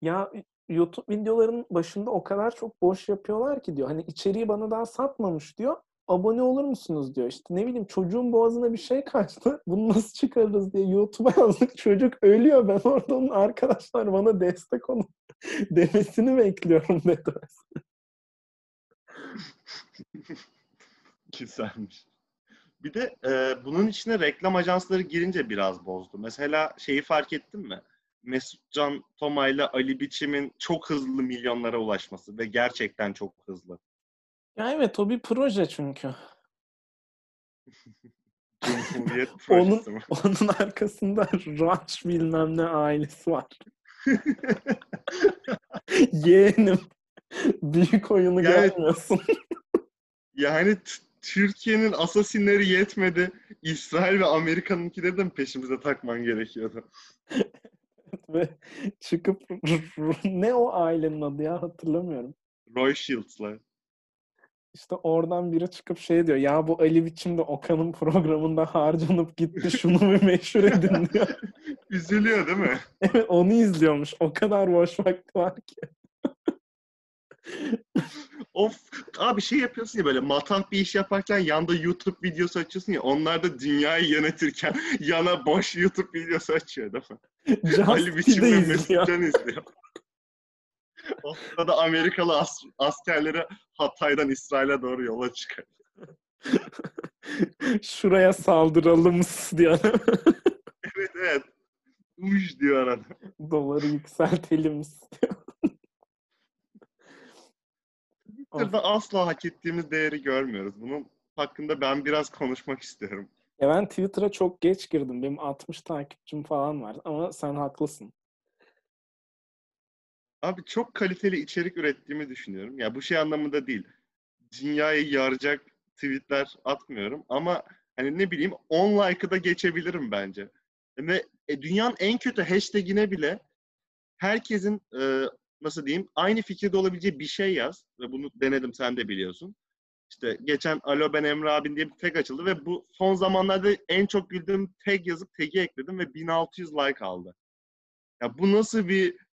ya YouTube videoların başında o kadar çok boş yapıyorlar ki diyor. Hani içeriği bana daha satmamış diyor. Abone olur musunuz diyor. İşte ne bileyim çocuğun boğazına bir şey kaçtı. Bunu nasıl çıkarırız diye YouTube'a yazdık. Çocuk ölüyor. Ben orada onun arkadaşlar bana destek olun demesini bekliyorum dedi. Güzelmiş. Bir de e, bunun içine reklam ajansları girince biraz bozdu. Mesela şeyi fark ettin mi? Mesutcan Toma ile Ali Biçim'in çok hızlı milyonlara ulaşması ve gerçekten çok hızlı. Ya evet o bir proje çünkü. Cumhuriyet Onun, mi? onun arkasında Ranch bilmem ne ailesi var. Yeğenim. Büyük oyunu Yani- görmüyorsun. Yani Türkiye'nin asasinleri yetmedi. İsrail ve Amerika'nınkileri de mi peşimize takman gerekiyordu? Ve çıkıp ne o ailenin adı ya hatırlamıyorum. Roy Shields'lar. İşte oradan biri çıkıp şey diyor. Ya bu Ali Biçim de Okan'ın programında harcanıp gitti. Şunu bir meşhur edin diyor. Üzülüyor değil mi? Evet onu izliyormuş. O kadar boş vakti var ki. Of abi şey yapıyorsun ya böyle matah bir iş yaparken yanda YouTube videosu açıyorsun ya onlar da dünyayı yönetirken yana boş YouTube videosu açıyor değil mi? Ali Biçim ve izliyor. Mesut Can izliyor. O sırada Amerikalı as- askerleri Hatay'dan İsrail'e doğru yola çıkıyor. Şuraya saldıralım diyor. Evet evet. Uş diyor arada. Doları yükseltelim diyor. Twitter'da asla hak ettiğimiz değeri görmüyoruz. Bunun hakkında ben biraz konuşmak istiyorum. Ya ben Twitter'a çok geç girdim. Benim 60 takipçim falan var. Ama sen haklısın. Abi çok kaliteli içerik ürettiğimi düşünüyorum. Ya bu şey anlamında değil. Dünyayı yaracak tweetler atmıyorum ama hani ne bileyim 10 like'ı da geçebilirim bence. Ve e, dünyanın en kötü hashtag'ine bile herkesin e, nasıl diyeyim aynı fikirde olabileceği bir şey yaz. Ve bunu denedim sen de biliyorsun. İşte geçen Alo ben Emre abin diye bir tag açıldı ve bu son zamanlarda en çok güldüğüm tag yazıp tag'i ekledim ve 1600 like aldı. Ya bu nasıl bir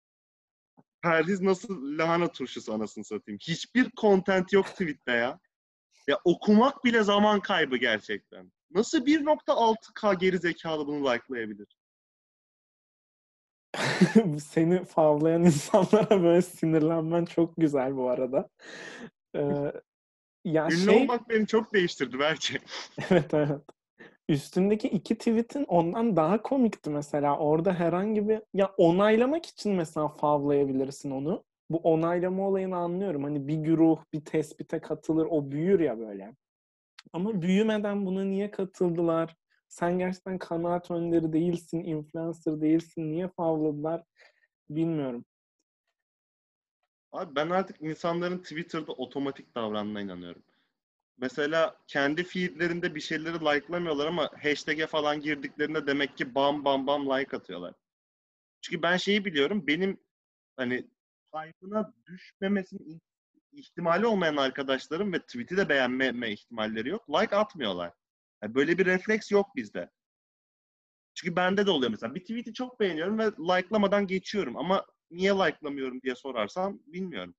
perhiz nasıl lahana turşusu anasını satayım. Hiçbir content yok tweette ya. Ya okumak bile zaman kaybı gerçekten. Nasıl 1.6K geri zekalı bunu likelayabilir? Seni favlayan insanlara böyle sinirlenmen çok güzel bu arada. Ee, ya Ünlü şey, olmak beni çok değiştirdi belki. evet evet. Üstündeki iki tweetin ondan daha komikti mesela. Orada herhangi bir ya onaylamak için mesela favlayabilirsin onu. Bu onaylama olayını anlıyorum. Hani bir güruh bir tespite katılır o büyür ya böyle. Ama büyümeden buna niye katıldılar? Sen gerçekten kanaat önderi değilsin, influencer değilsin. Niye favladılar? Bilmiyorum. Abi ben artık insanların Twitter'da otomatik davrandığına inanıyorum. Mesela kendi feedlerinde bir şeyleri like'lamıyorlar ama hashtag'e falan girdiklerinde demek ki bam bam bam like atıyorlar. Çünkü ben şeyi biliyorum. Benim hani hype'ına düşmemesinin ihtimali olmayan arkadaşlarım ve tweet'i de beğenmeme ihtimalleri yok. Like atmıyorlar. Yani böyle bir refleks yok bizde. Çünkü bende de oluyor mesela. Bir tweet'i çok beğeniyorum ve like'lamadan geçiyorum ama niye like'lamıyorum diye sorarsam bilmiyorum.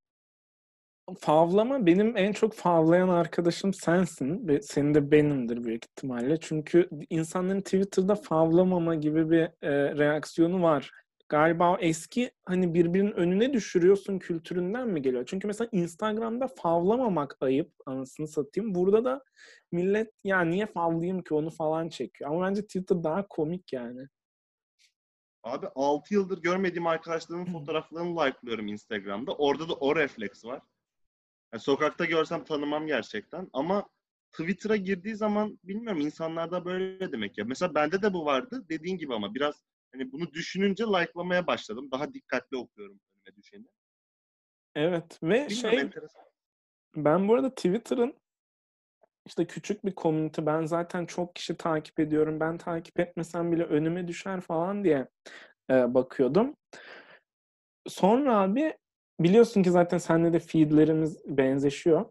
Favlama benim en çok favlayan arkadaşım sensin ve senin de benimdir büyük ihtimalle. Çünkü insanların Twitter'da favlamama gibi bir e, reaksiyonu var. Galiba eski hani birbirinin önüne düşürüyorsun kültüründen mi geliyor? Çünkü mesela Instagram'da favlamamak ayıp anasını satayım. Burada da millet ya niye favlayayım ki onu falan çekiyor. Ama bence Twitter daha komik yani. Abi 6 yıldır görmediğim arkadaşlarımın fotoğraflarını like'lıyorum Instagram'da. Orada da o refleks var. Yani sokakta görsem tanımam gerçekten ama Twitter'a girdiği zaman bilmiyorum insanlarda böyle demek ya. Mesela bende de bu vardı dediğin gibi ama biraz hani bunu düşününce like'lamaya başladım. Daha dikkatli okuyorum önüme düşeni. Evet ve Bilmiyorum, şey enteresan. Ben bu arada Twitter'ın işte küçük bir komünite. Ben zaten çok kişi takip ediyorum. Ben takip etmesem bile önüme düşer falan diye e, bakıyordum. Sonra abi biliyorsun ki zaten seninle de feedlerimiz benzeşiyor.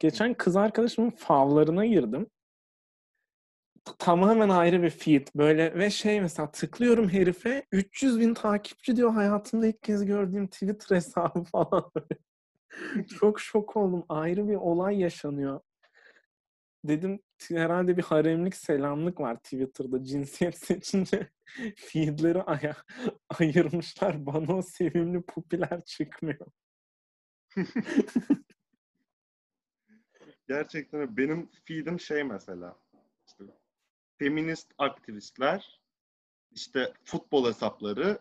Geçen kız arkadaşımın favlarına girdim. Tamamen ayrı bir feed. Böyle ve şey mesela tıklıyorum herife 300 bin takipçi diyor hayatımda ilk kez gördüğüm Twitter hesabı falan. Çok şok oldum. Ayrı bir olay yaşanıyor. Dedim herhalde bir haremlik selamlık var Twitter'da. Cinsiyet seçince feedleri aya ayırmışlar. Bana o sevimli pupiler çıkmıyor. Gerçekten benim feed'im şey mesela. İşte feminist aktivistler, işte futbol hesapları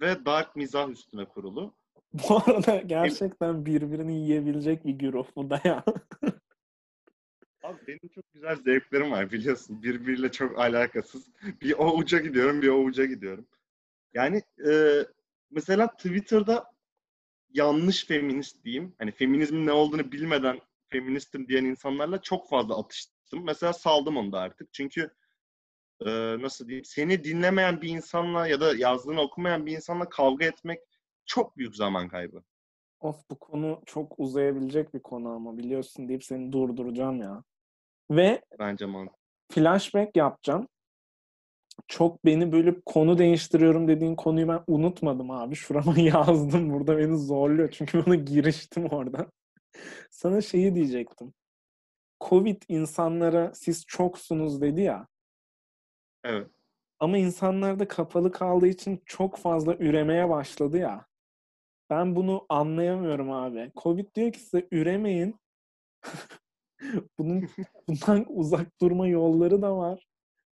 ve dark mizah üstüne kurulu. Bu arada gerçekten birbirini yiyebilecek bir güruh bu da ya. Abi benim çok güzel zevklerim var biliyorsun. Birbiriyle çok alakasız. Bir o uca gidiyorum, bir o uca gidiyorum. Yani e, mesela Twitter'da yanlış feminist diyeyim. Hani feminizmin ne olduğunu bilmeden feministim diyen insanlarla çok fazla atıştım Mesela saldım onu da artık. Çünkü e, nasıl diyeyim seni dinlemeyen bir insanla ya da yazdığını okumayan bir insanla kavga etmek çok büyük zaman kaybı. Of bu konu çok uzayabilecek bir konu ama biliyorsun deyip seni durduracağım ya. Ve Bence mantıklı. flashback yapacağım. Çok beni bölüp konu değiştiriyorum dediğin konuyu ben unutmadım abi. Şurama yazdım. Burada beni zorluyor. Çünkü buna giriştim orada. Sana şeyi diyecektim. Covid insanlara siz çoksunuz dedi ya. Evet. Ama insanlar da kapalı kaldığı için çok fazla üremeye başladı ya. Ben bunu anlayamıyorum abi. Covid diyor ki size üremeyin. Bunun bundan uzak durma yolları da var.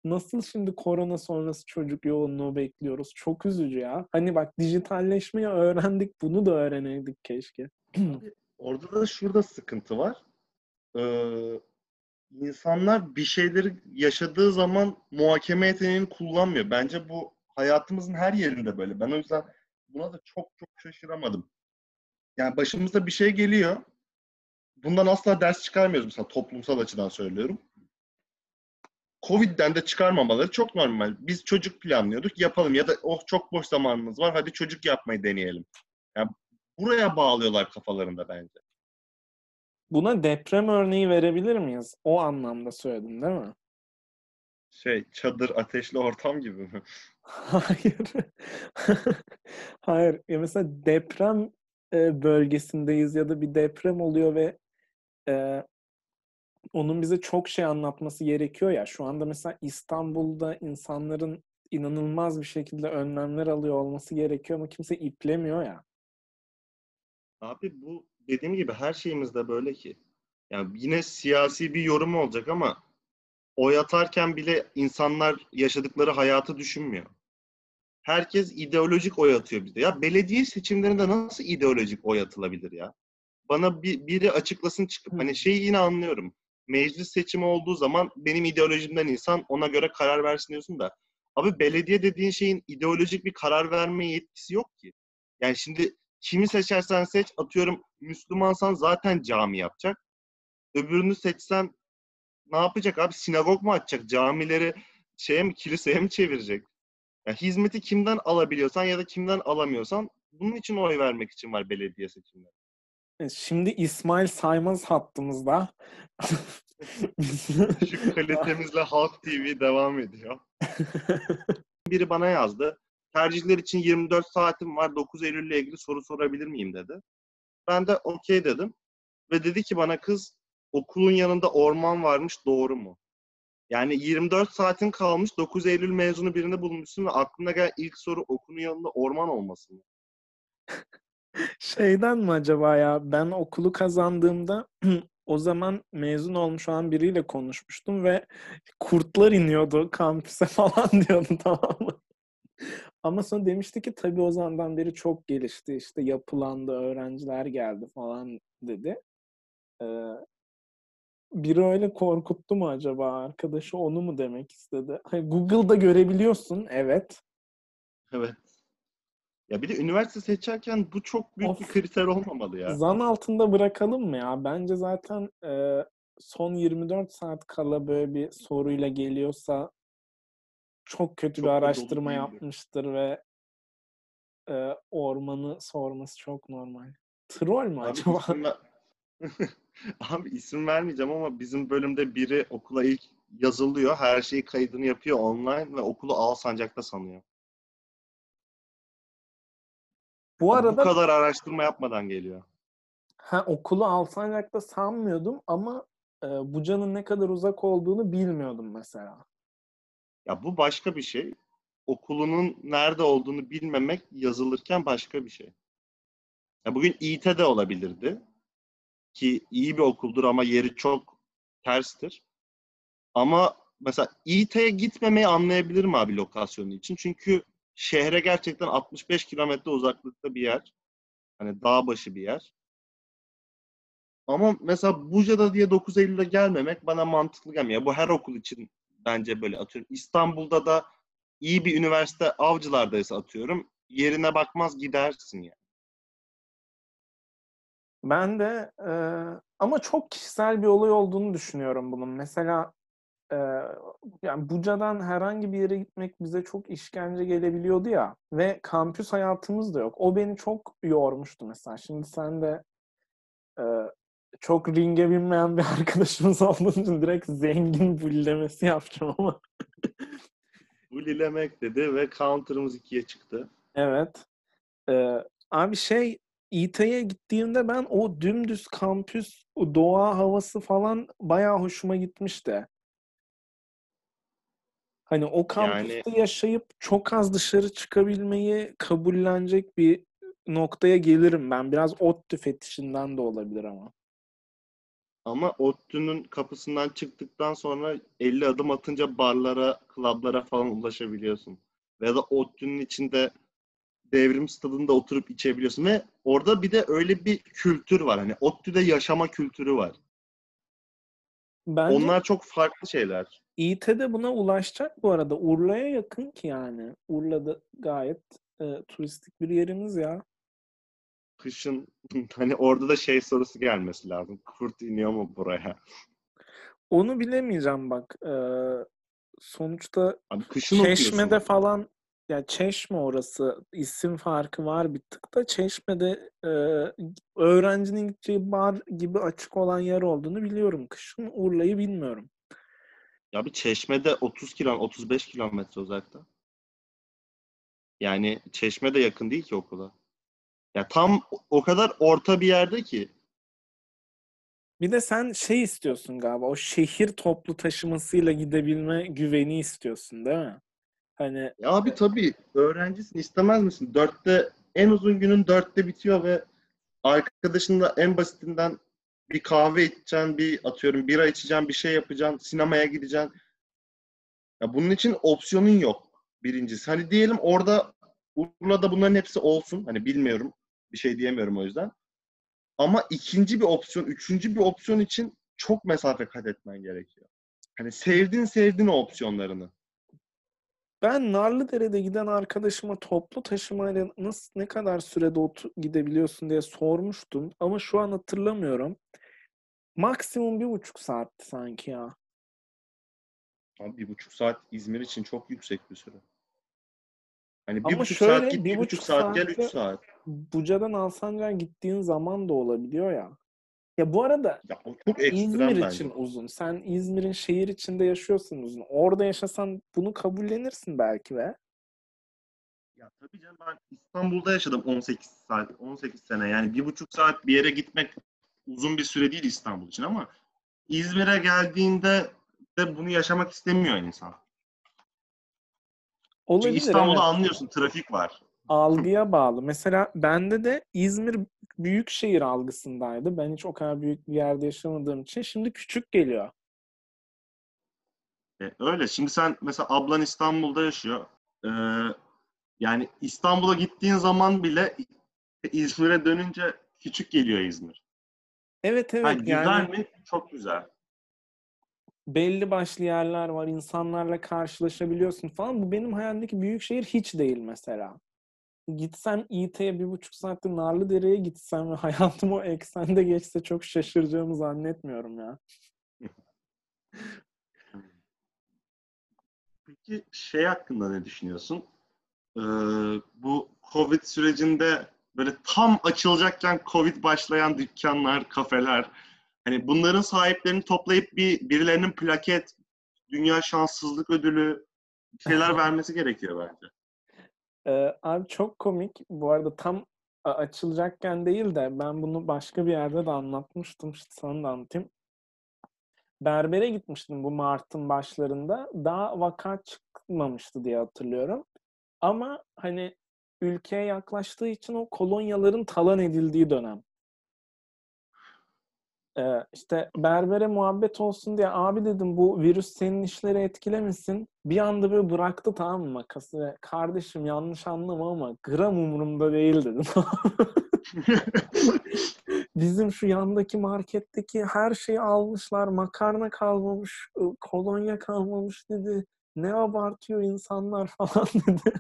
Nasıl şimdi korona sonrası çocuk yoğunluğu bekliyoruz? Çok üzücü ya. Hani bak dijitalleşmeyi öğrendik. Bunu da öğreneydik keşke. Orada da şurada sıkıntı var. Ee, insanlar bir şeyleri yaşadığı zaman muhakeme yeteneğini kullanmıyor. Bence bu hayatımızın her yerinde böyle. Ben o yüzden buna da çok çok şaşıramadım. Yani başımıza bir şey geliyor. Bundan asla ders çıkarmıyoruz mesela toplumsal açıdan söylüyorum. Covid'den de çıkarmamaları çok normal. Biz çocuk planlıyorduk, yapalım ya da oh çok boş zamanımız var, hadi çocuk yapmayı deneyelim. Yani buraya bağlıyorlar kafalarında bence. Buna deprem örneği verebilir miyiz? O anlamda söyledim değil mi? Şey, çadır, ateşli ortam gibi mi? Hayır. Hayır. Ya mesela deprem e, bölgesindeyiz ya da bir deprem oluyor ve e, onun bize çok şey anlatması gerekiyor ya. Şu anda mesela İstanbul'da insanların inanılmaz bir şekilde önlemler alıyor olması gerekiyor ama kimse iplemiyor ya. Abi bu dediğim gibi her şeyimizde böyle ki. Yani yine siyasi bir yorum olacak ama oy atarken bile insanlar yaşadıkları hayatı düşünmüyor. Herkes ideolojik oy atıyor bize. Ya belediye seçimlerinde nasıl ideolojik oy atılabilir ya? Bana bir, biri açıklasın çıkıp. Hani şeyi yine anlıyorum. Meclis seçimi olduğu zaman benim ideolojimden insan ona göre karar versin diyorsun da. Abi belediye dediğin şeyin ideolojik bir karar verme yetkisi yok ki. Yani şimdi kimi seçersen seç atıyorum Müslümansan zaten cami yapacak. Öbürünü seçsen ne yapacak abi? Sinagog mu açacak? Camileri şeye mi kiliseye mi çevirecek? Yani hizmeti kimden alabiliyorsan ya da kimden alamıyorsan bunun için oy vermek için var belediye seçimleri. E, Şimdi İsmail Saymaz hattımızda. Şu kalitemizle Halk TV devam ediyor. Biri bana yazdı. Tercihler için 24 saatim var. 9 Eylül ile ilgili soru sorabilir miyim dedi. Ben de okey dedim. Ve dedi ki bana kız okulun yanında orman varmış doğru mu? Yani 24 saatin kalmış 9 Eylül mezunu birini bulmuşsun ve aklına gelen ilk soru okulun yanında orman olması mı? Şeyden mi acaba ya? Ben okulu kazandığımda o zaman mezun olmuş olan biriyle konuşmuştum ve kurtlar iniyordu kampüse falan diyordu tamam mı? Ama sonra demişti ki tabii o zamandan beri çok gelişti. işte yapılandı, öğrenciler geldi falan dedi. Ee, biri öyle korkuttu mu acaba arkadaşı onu mu demek istedi? Hani Google'da görebiliyorsun evet. Evet. Ya bir de üniversite seçerken bu çok büyük bir Of. kriter olmamalı ya. Zan altında bırakalım mı ya? Bence zaten e, son 24 saat kala böyle bir soruyla geliyorsa çok kötü Çok bir araştırma yapmıştır ve e, ormanı sorması çok normal. Troll mü Abi acaba? isim, ver- Abi isim vermeyeceğim ama bizim bölümde biri okula ilk yazılıyor. Her şeyi kaydını yapıyor online ve okulu Alsancak'ta sanıyor. Bu Bu arada kadar araştırma yapmadan geliyor. ha, okulu Alsancak'ta sanmıyordum ama e, Buca'nın ne kadar uzak olduğunu bilmiyordum mesela. Ya bu başka bir şey. Okulunun nerede olduğunu bilmemek yazılırken başka bir şey. Ya bugün İT de olabilirdi. Ki iyi bir okuldur ama yeri çok terstir. Ama mesela İT'ye gitmemeyi anlayabilirim abi lokasyonu için. Çünkü şehre gerçekten 65 kilometre uzaklıkta bir yer. Hani dağ başı bir yer. Ama mesela Buca'da diye 9 Eylül'e gelmemek bana mantıklı gelmiyor. Bu her okul için bence böyle atıyorum. İstanbul'da da iyi bir üniversite avcılardaysa atıyorum. Yerine bakmaz gidersin ya. Ben de e, ama çok kişisel bir olay olduğunu düşünüyorum bunun. Mesela e, yani Buca'dan herhangi bir yere gitmek bize çok işkence gelebiliyordu ya ve kampüs hayatımız da yok. O beni çok yormuştu mesela. Şimdi sen de e, çok ringe binmeyen bir arkadaşımız olduğu için direkt zengin bullemesi yapacağım ama. Bulilemek dedi ve counter'ımız ikiye çıktı. Evet. Ee, abi şey İT'ye gittiğimde ben o dümdüz kampüs, o doğa havası falan bayağı hoşuma gitmişti. Hani o kampüste Yani- yaşayıp çok az dışarı çıkabilmeyi kabullenecek bir noktaya gelirim ben. Biraz ODTÜ fetişinden de olabilir ama. Ama ODTÜ'nün kapısından çıktıktan sonra 50 adım atınca barlara, klablara falan ulaşabiliyorsun. Veya da ODTÜ'nün içinde devrim stadında oturup içebiliyorsun. Ve orada bir de öyle bir kültür var. Hani ODTÜ'de yaşama kültürü var. Bence Onlar çok farklı şeyler. İT'de buna ulaşacak bu arada. Urla'ya yakın ki yani. Urla'da gayet e, turistik bir yerimiz ya. Kışın hani orada da şey sorusu gelmesi lazım. Kurt iniyor mu buraya? Onu bilemeyeceğim bak. Ee, sonuçta Abi kışın Çeşme'de okuyorsun. falan ya Çeşme orası isim farkı var bir tık da Çeşme'de e, öğrencinin gideceği bar gibi açık olan yer olduğunu biliyorum. Kışın Urla'yı bilmiyorum. Ya bir Çeşme'de 30 kilo, 35 kilometre uzakta. Yani Çeşme de yakın değil ki okula. Ya tam o kadar orta bir yerde ki. Bir de sen şey istiyorsun galiba o şehir toplu taşımasıyla gidebilme güveni istiyorsun değil mi? Hani Ya abi tabii öğrencisin istemez misin? Dörtte en uzun günün dörtte bitiyor ve arkadaşınla en basitinden bir kahve içeceksin, bir atıyorum bira içeceksin, bir şey yapacaksın, sinemaya gideceksin. Ya bunun için opsiyonun yok birincisi. Hani diyelim orada Urla'da bunların hepsi olsun. Hani bilmiyorum. Bir şey diyemiyorum o yüzden. Ama ikinci bir opsiyon, üçüncü bir opsiyon için çok mesafe kat etmen gerekiyor. Hani sevdin sevdin o opsiyonlarını. Ben Narlıdere'de giden arkadaşıma toplu taşımayla nasıl ne kadar sürede gidebiliyorsun diye sormuştum ama şu an hatırlamıyorum. Maksimum bir buçuk saatti sanki ya. Abi bir buçuk saat İzmir için çok yüksek bir süre. Hani bir Ama buçuk şöyle, saat git, bir buçuk buçuk saat gel, üç saat. Buca'dan Alsancak'a gittiğin zaman da olabiliyor ya. Ya bu arada Ya çok İzmir bence. için uzun. Sen İzmir'in şehir içinde yaşıyorsun uzun. Orada yaşasan bunu kabullenirsin belki ve. Ya tabii canım ben İstanbul'da yaşadım 18 saat, 18 sene. Yani bir buçuk saat bir yere gitmek uzun bir süre değil İstanbul için ama İzmir'e geldiğinde de bunu yaşamak istemiyor insan. Çünkü Olabilir İstanbul'da evet. anlıyorsun trafik var. Algıya bağlı. Mesela bende de İzmir büyük şehir algısındaydı. Ben hiç o kadar büyük bir yerde yaşamadığım için şimdi küçük geliyor. E, öyle. Şimdi sen mesela ablan İstanbul'da yaşıyor. Ee, yani İstanbul'a gittiğin zaman bile İzmir'e dönünce küçük geliyor İzmir. Evet evet güzel yani mi? Çok güzel. belli başlı yerler var, insanlarla karşılaşabiliyorsun falan. Bu benim hayalimdeki büyük şehir hiç değil mesela. Gitsem İT'ye bir buçuk saatte Narlıdere'ye gitsem ve hayatım o eksende geçse çok şaşıracağımı zannetmiyorum ya. Peki şey hakkında ne düşünüyorsun? Ee, bu Covid sürecinde böyle tam açılacakken Covid başlayan dükkanlar, kafeler, hani bunların sahiplerini toplayıp bir birilerinin plaket, dünya şanssızlık ödülü şeyler vermesi gerekiyor bence. Ee, abi çok komik. Bu arada tam açılacakken değil de ben bunu başka bir yerde de anlatmıştım. İşte sana da anlatayım. Berbere gitmiştim bu Mart'ın başlarında. Daha vaka çıkmamıştı diye hatırlıyorum. Ama hani ülkeye yaklaştığı için o kolonyaların talan edildiği dönem. Ee, işte berbere muhabbet olsun diye abi dedim bu virüs senin işleri etkilemesin. Bir anda böyle bıraktı tamam mı makası ve kardeşim yanlış anlama ama gram umurumda değil dedim. Bizim şu yandaki marketteki her şeyi almışlar. Makarna kalmamış, ı, kolonya kalmamış dedi. Ne abartıyor insanlar falan dedi.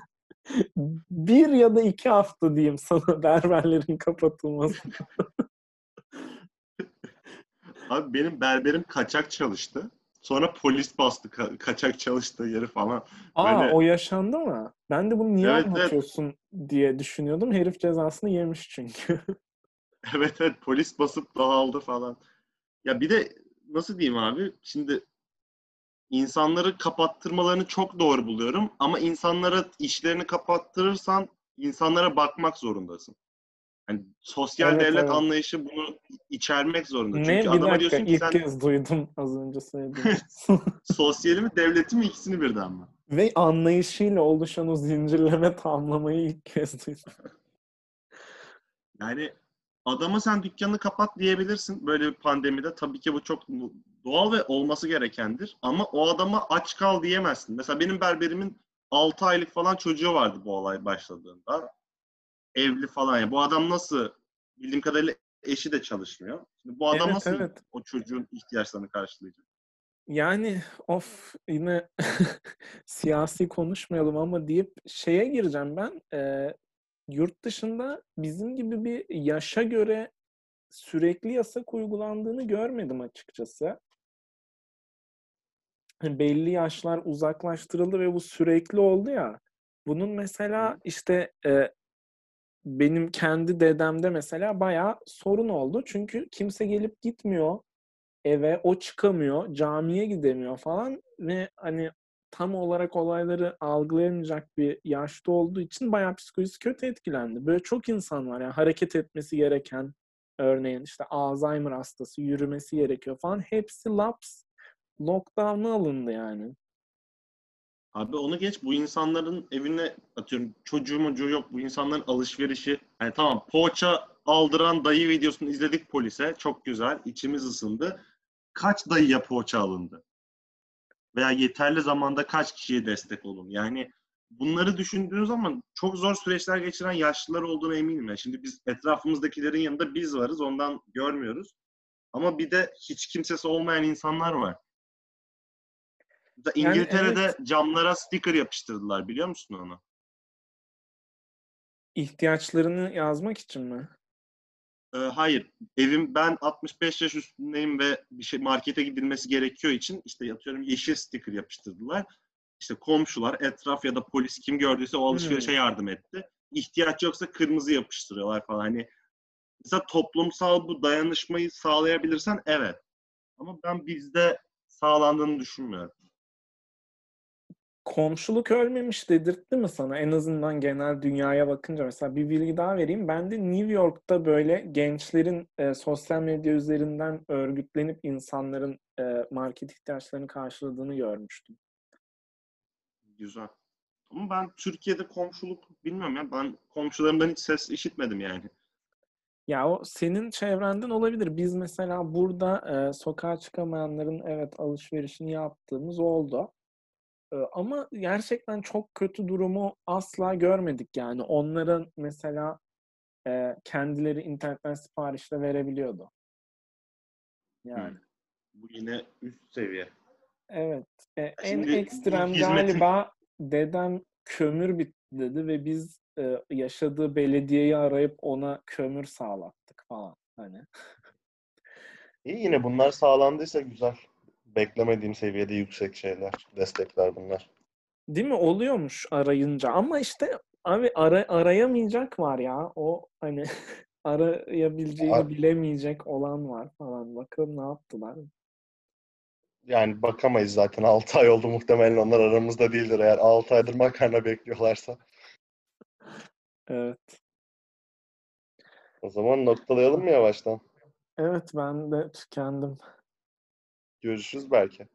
Bir ya da iki hafta diyeyim sana berberlerin kapatılması. Abi benim berberim kaçak çalıştı. Sonra polis bastı ka- kaçak çalıştığı yeri falan. Aa Böyle- o yaşandı mı? Ben de bunu niye Evet, evet. anlatıyorsun diye düşünüyordum. Herif cezasını yemiş çünkü. Evet evet polis basıp dağıldı falan. Ya bir de nasıl diyeyim abi? Şimdi insanları kapattırmalarını çok doğru buluyorum ama insanlara işlerini kapattırırsan insanlara bakmak zorundasın. Yani sosyal Evet, devlet evet. anlayışı bunu içermek zorunda. Ne Çünkü bir adama dakika diyorsun ki ilk sen kez duydum az önce söylediğin. sosyali mi devleti mi ikisini birden mi? Ve anlayışıyla oluşan o zincirleme tamlamayı ilk kez duydum. Yani adama sen dükkanını kapat diyebilirsin böyle bir pandemide. Tabii ki bu çok doğal ve olması gerekendir. Ama o adama aç kal diyemezsin. Mesela benim berberimin 6 aylık falan çocuğu vardı bu olay başladığında. Evli falan. ya. bu adam nasıl bildiğim kadarıyla eşi de çalışmıyor. Şimdi bu adam Evet, nasıl evet. o çocuğun ihtiyaçlarını karşılayacak? Yani of yine siyasi konuşmayalım ama deyip şeye gireceğim ben. Ee, yurt dışında bizim gibi bir yaşa göre sürekli yasak uygulandığını görmedim açıkçası. Hani belli yaşlar uzaklaştırıldı ve bu sürekli oldu ya. Bunun mesela işte e, benim kendi dedemde mesela bayağı sorun oldu. Çünkü kimse gelip gitmiyor eve, o çıkamıyor, camiye gidemiyor falan ve hani tam olarak olayları algılayamayacak bir yaşta olduğu için bayağı psikolojisi kötü etkilendi. Böyle çok insan var yani hareket etmesi gereken örneğin işte Alzheimer hastası, yürümesi gerekiyor falan. Hepsi laps lockdown'a alındı yani. Abi onu geç bu insanların evine atıyorum çocuğu mocuğu yok bu insanların alışverişi. Yani tamam poğaça aldıran dayı videosunu izledik polise. Çok güzel. içimiz ısındı. Kaç dayıya poğaça alındı? Veya yeterli zamanda kaç kişiye destek olun? Yani bunları düşündüğün zaman çok zor süreçler geçiren yaşlılar olduğuna eminim. Yani şimdi biz etrafımızdakilerin yanında biz varız. Ondan görmüyoruz. Ama bir de hiç kimsesi olmayan insanlar var. Yani İngiltere'de evet. camlara sticker yapıştırdılar biliyor musun onu? İhtiyaçlarını yazmak için mi? Ee, hayır. Evim ben 65 yaş üstündeyim ve bir şey markete gidilmesi gerekiyor için işte yatıyorum yeşil sticker yapıştırdılar. İşte komşular, etraf ya da polis kim gördüyse o alışverişe Hmm. yardım etti. İhtiyaç yoksa kırmızı yapıştırıyorlar falan. Hani mesela toplumsal bu dayanışmayı sağlayabilirsen evet. Ama ben bizde sağlandığını düşünmüyorum. Komşuluk ölmemiş dedirtti mi sana? En azından genel dünyaya bakınca mesela bir bilgi daha vereyim. Ben de New York'ta böyle gençlerin e, sosyal medya üzerinden örgütlenip insanların e, market ihtiyaçlarını karşıladığını görmüştüm. Güzel. Ama ben Türkiye'de komşuluk bilmiyorum ya. Ben komşularımdan hiç ses işitmedim yani. Ya o senin çevrenden olabilir. Biz mesela burada e, sokağa çıkamayanların evet alışverişini yaptığımız oldu. Ama gerçekten çok kötü durumu asla görmedik yani. Onların mesela e, kendileri internetten sipariş de verebiliyordu. Yani Hmm. Bu yine üst seviye. evet. E, en Şimdi ekstrem hizmetin- galiba dedem kömür bitti dedi ve biz e, yaşadığı belediyeyi arayıp ona kömür sağlattık falan hani. İyi yine bunlar sağlandıysa güzel. Beklemediğim seviyede yüksek şeyler, destekler bunlar. Değil mi? Oluyormuş arayınca. Ama işte abi ara, arayamayacak var ya. O hani arayabileceğini Ar- bilemeyecek olan var falan. Bakalım ne yaptılar. Yani bakamayız zaten 6 ay oldu muhtemelen onlar aramızda değildir eğer 6 aydır makarna bekliyorlarsa. Evet. O zaman noktalayalım mı yavaştan? Evet ben de tükendim. Görüşürüz belki.